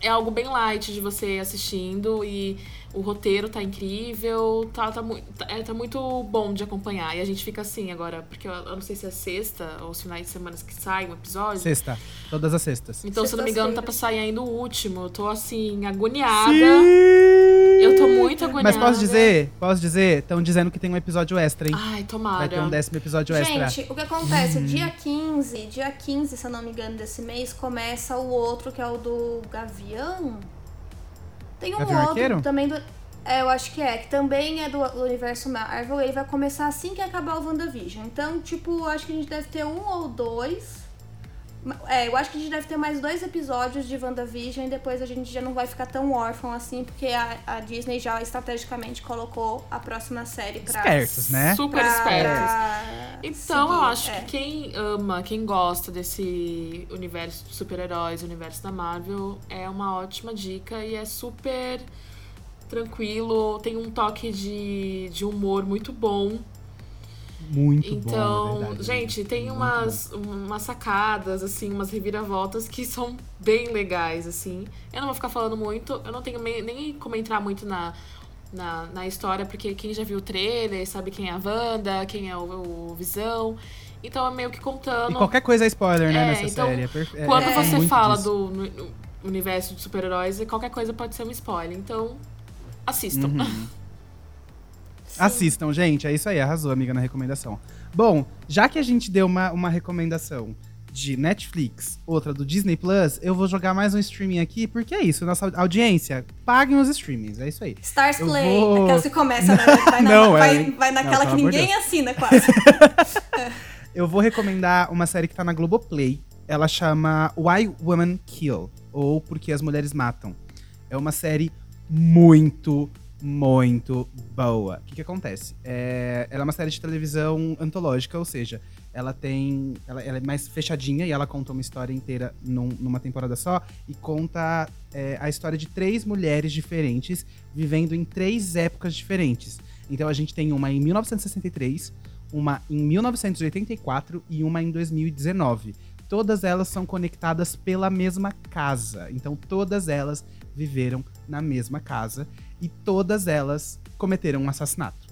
é algo bem light de você assistindo e o roteiro tá incrível, tá, tá, mu- tá, é, tá muito bom de acompanhar. E a gente fica assim agora, porque eu, eu não sei se é sexta ou os finais de semana que sai um episódio. Sexta. Todas as sextas. Então, se eu não me engano, tá pra sair ainda o último. Eu tô assim, agoniada. Sim! Eu tô muito agoniada. Mas posso dizer, posso dizer, estão dizendo que tem um episódio extra, hein? Ai, tomara. Vai ter um décimo episódio extra. Gente, o que acontece? Uhum. Dia 15, dia 15, se eu não me engano, desse mês, começa o outro, que é o do Gavião. Tem um Gavião outro Arqueiro? também do. É, eu acho que é, que também é do universo Marvel. Ele vai começar assim que acabar o WandaVision. Então, tipo, acho que a gente deve ter um ou dois. É, eu acho que a gente deve ter mais dois episódios de WandaVision e depois a gente já não vai ficar tão órfão assim, porque a, a Disney já estrategicamente colocou a próxima série pra. Espertos, né? Super pra- espertos. pra Então, eu seguir, acho é. que quem ama, quem gosta desse universo de super-heróis, universo da Marvel, é uma ótima dica e é super tranquilo, tem um toque de, de humor muito bom. Muito bom, Então, verdade. gente, tem umas, umas sacadas, assim, umas reviravoltas que são bem legais, assim. Eu não vou ficar falando muito, eu não tenho nem como entrar muito na, na, na história, porque quem já viu o trailer sabe quem é a Wanda, quem é o, o Visão. Então é meio que contando. E qualquer coisa é spoiler, né, É, nessa então, série. É perfe- é- Quando é você fala disso. do. no- universo de super-heróis qualquer coisa pode ser um spoiler. Então, assistam. Uhum. Assistam, gente. É isso aí, arrasou, amiga, na recomendação. Bom, já que a gente deu uma, uma recomendação de Netflix, outra do Disney Plus, eu vou jogar mais um streaming aqui, porque é isso, nossa audiência, paguem os streamings, é isso aí. Stars Eu Play, vou- aquela que começa, né? Vai, na- Não, vai, é- vai naquela não, que ninguém assina quase. Eu vou recomendar uma série que tá na Globoplay. Ela chama Why Women Kill, ou Porque as Mulheres Matam. É uma série muito, muito boa. O que, que acontece? É, ela é uma série de televisão antológica, ou seja, ela tem. Ela, ela é mais fechadinha e ela conta uma história inteira num- numa temporada só e conta é, a história de três mulheres diferentes vivendo em três épocas diferentes. Então a gente tem uma em 1963, uma em 1984 e uma em 2019. Todas elas são conectadas pela mesma casa. Então todas elas viveram na mesma casa e todas elas cometeram um assassinato.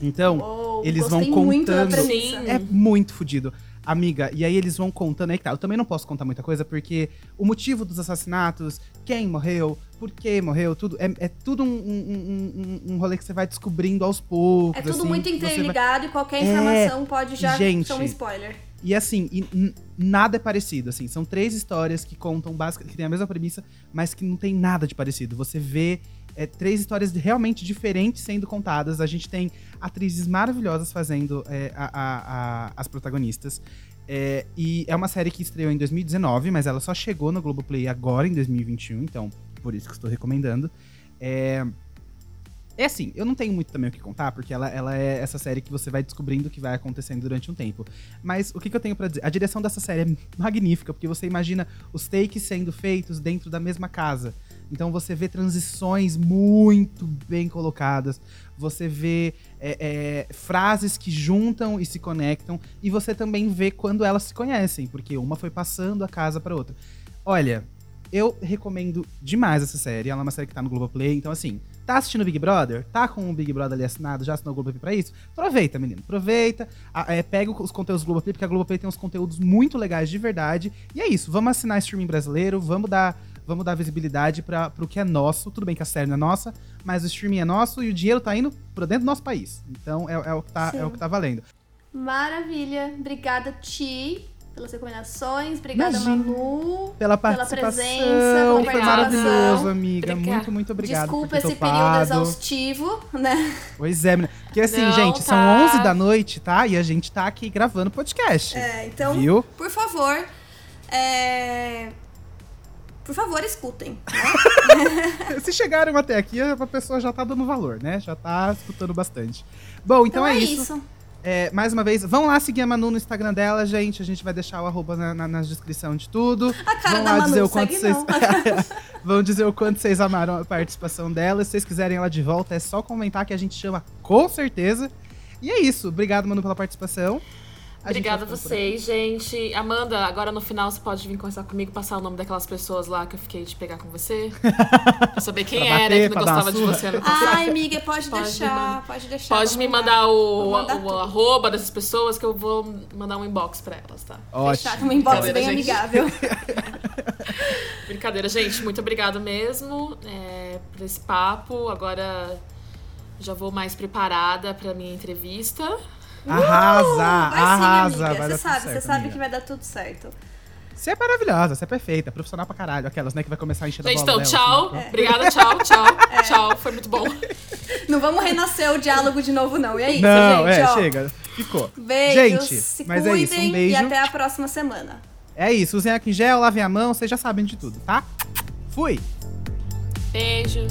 Então, Uou, eles vão muito contando-. Sim. é muito fodido. Amiga, e aí eles vão contando aí que tá. Eu também não posso contar muita coisa, porque o motivo dos assassinatos, quem morreu, por que morreu, tudo. É, é tudo um, um, um, um rolê que você vai descobrindo aos poucos. É tudo assim, muito você vai- interligado e qualquer É, informação pode já gente. ser um spoiler. E assim, e nada é parecido, assim. São três histórias que contam basicamente, que tem a mesma premissa, mas que não tem nada de parecido. Você vê é, três histórias realmente diferentes sendo contadas. A gente tem atrizes maravilhosas fazendo é, a- a- a- as protagonistas. É, e é uma série que estreou em 2019, mas ela só chegou no Globoplay agora em 2021, então por isso que estou recomendando. É, é assim, eu não tenho muito também o que contar, porque ela, ela é essa série que você vai descobrindo o que vai acontecendo durante um tempo. Mas o que, que eu tenho pra dizer? A direção dessa série é magnífica, porque você imagina os takes sendo feitos dentro da mesma casa. Então você vê transições muito bem colocadas, você vê é, é, frases que juntam e se conectam, e você também vê quando elas se conhecem, porque uma foi passando a casa para outra. Olha, eu recomendo demais essa série. Ela é uma série que tá no Globoplay. Então, assim, tá assistindo Big Brother? Tá com o Big Brother ali assinado? Já assinou o Globoplay pra isso? Aproveita, menino. Aproveita. a- é, pega os conteúdos do Globoplay, porque a Globoplay tem uns conteúdos muito legais de verdade. E é isso. Vamos assinar streaming brasileiro. Vamos dar, vamos dar visibilidade para pro que é nosso. Tudo bem que a série não é nossa, mas o streaming é nosso e o dinheiro tá indo pra dentro do nosso país. Então, é, é o, que tá, é o que tá valendo. Maravilha. Obrigada, Ti, pelas recomendações. Obrigada, Imagina. Manu. Pela Pela participação. presença, Foi obrigada. maravilhoso, amiga. Obrigada. Muito, muito obrigado. Desculpa esse período topado. exaustivo, né? Pois é, menina. Porque assim, Não, gente, são tá. 11 da noite, tá? E a gente tá aqui gravando podcast. É, então, Viu? por favor, é... por favor, escutem. Se chegaram até aqui, a pessoa já tá dando valor, né? Já tá escutando bastante. Bom, então, é, isso. É, mais uma vez, vão lá seguir a Manu no Instagram dela, gente. A gente vai deixar o arroba na, na, na descrição de tudo. A cara vão da lá Manu, dizer o quanto vocês. vão dizer o quanto vocês amaram a participação dela. Se vocês quiserem ela de volta, é só comentar que a gente chama com certeza. E é isso. Obrigado, Manu, pela participação. A Obrigada a vocês, gente. Amanda, agora no final você pode vir conversar comigo, passar o nome daquelas pessoas lá que eu fiquei de pegar com você. pra saber quem Pra era, bater, que pra não gostava de você passado. Ai, amiga, pode, Pode deixar, mandar. pode deixar. Pode me mandar o, mandar o tudo. arroba dessas pessoas que eu vou mandar um inbox pra elas, tá? Ótimo. Fechar um inbox bem gente. amigável. Brincadeira, gente. Muito obrigado mesmo é, por esse papo. Agora já vou mais preparada pra minha entrevista. Arrasa, Vai sim, arrasa. amiga. vai Você sabe, certo, você sabe amiga. que vai dar tudo certo. Você é maravilhosa, você é perfeita, profissional pra caralho. Aquelas, né, que vai começar a encher Gente, da bola então, dela, tchau. assim, Obrigada, tchau, tchau. Tchau, foi muito bom. Não vamos renascer o diálogo de novo, não. E é isso, Não, gente. é, ó. chega. Ficou. Beijos, Gente, se mas é cuidem isso, um beijo. e até a próxima semana. É isso, usem aqui em gel, lavem a mão, vocês já sabem de tudo, tá? Fui! Beijo.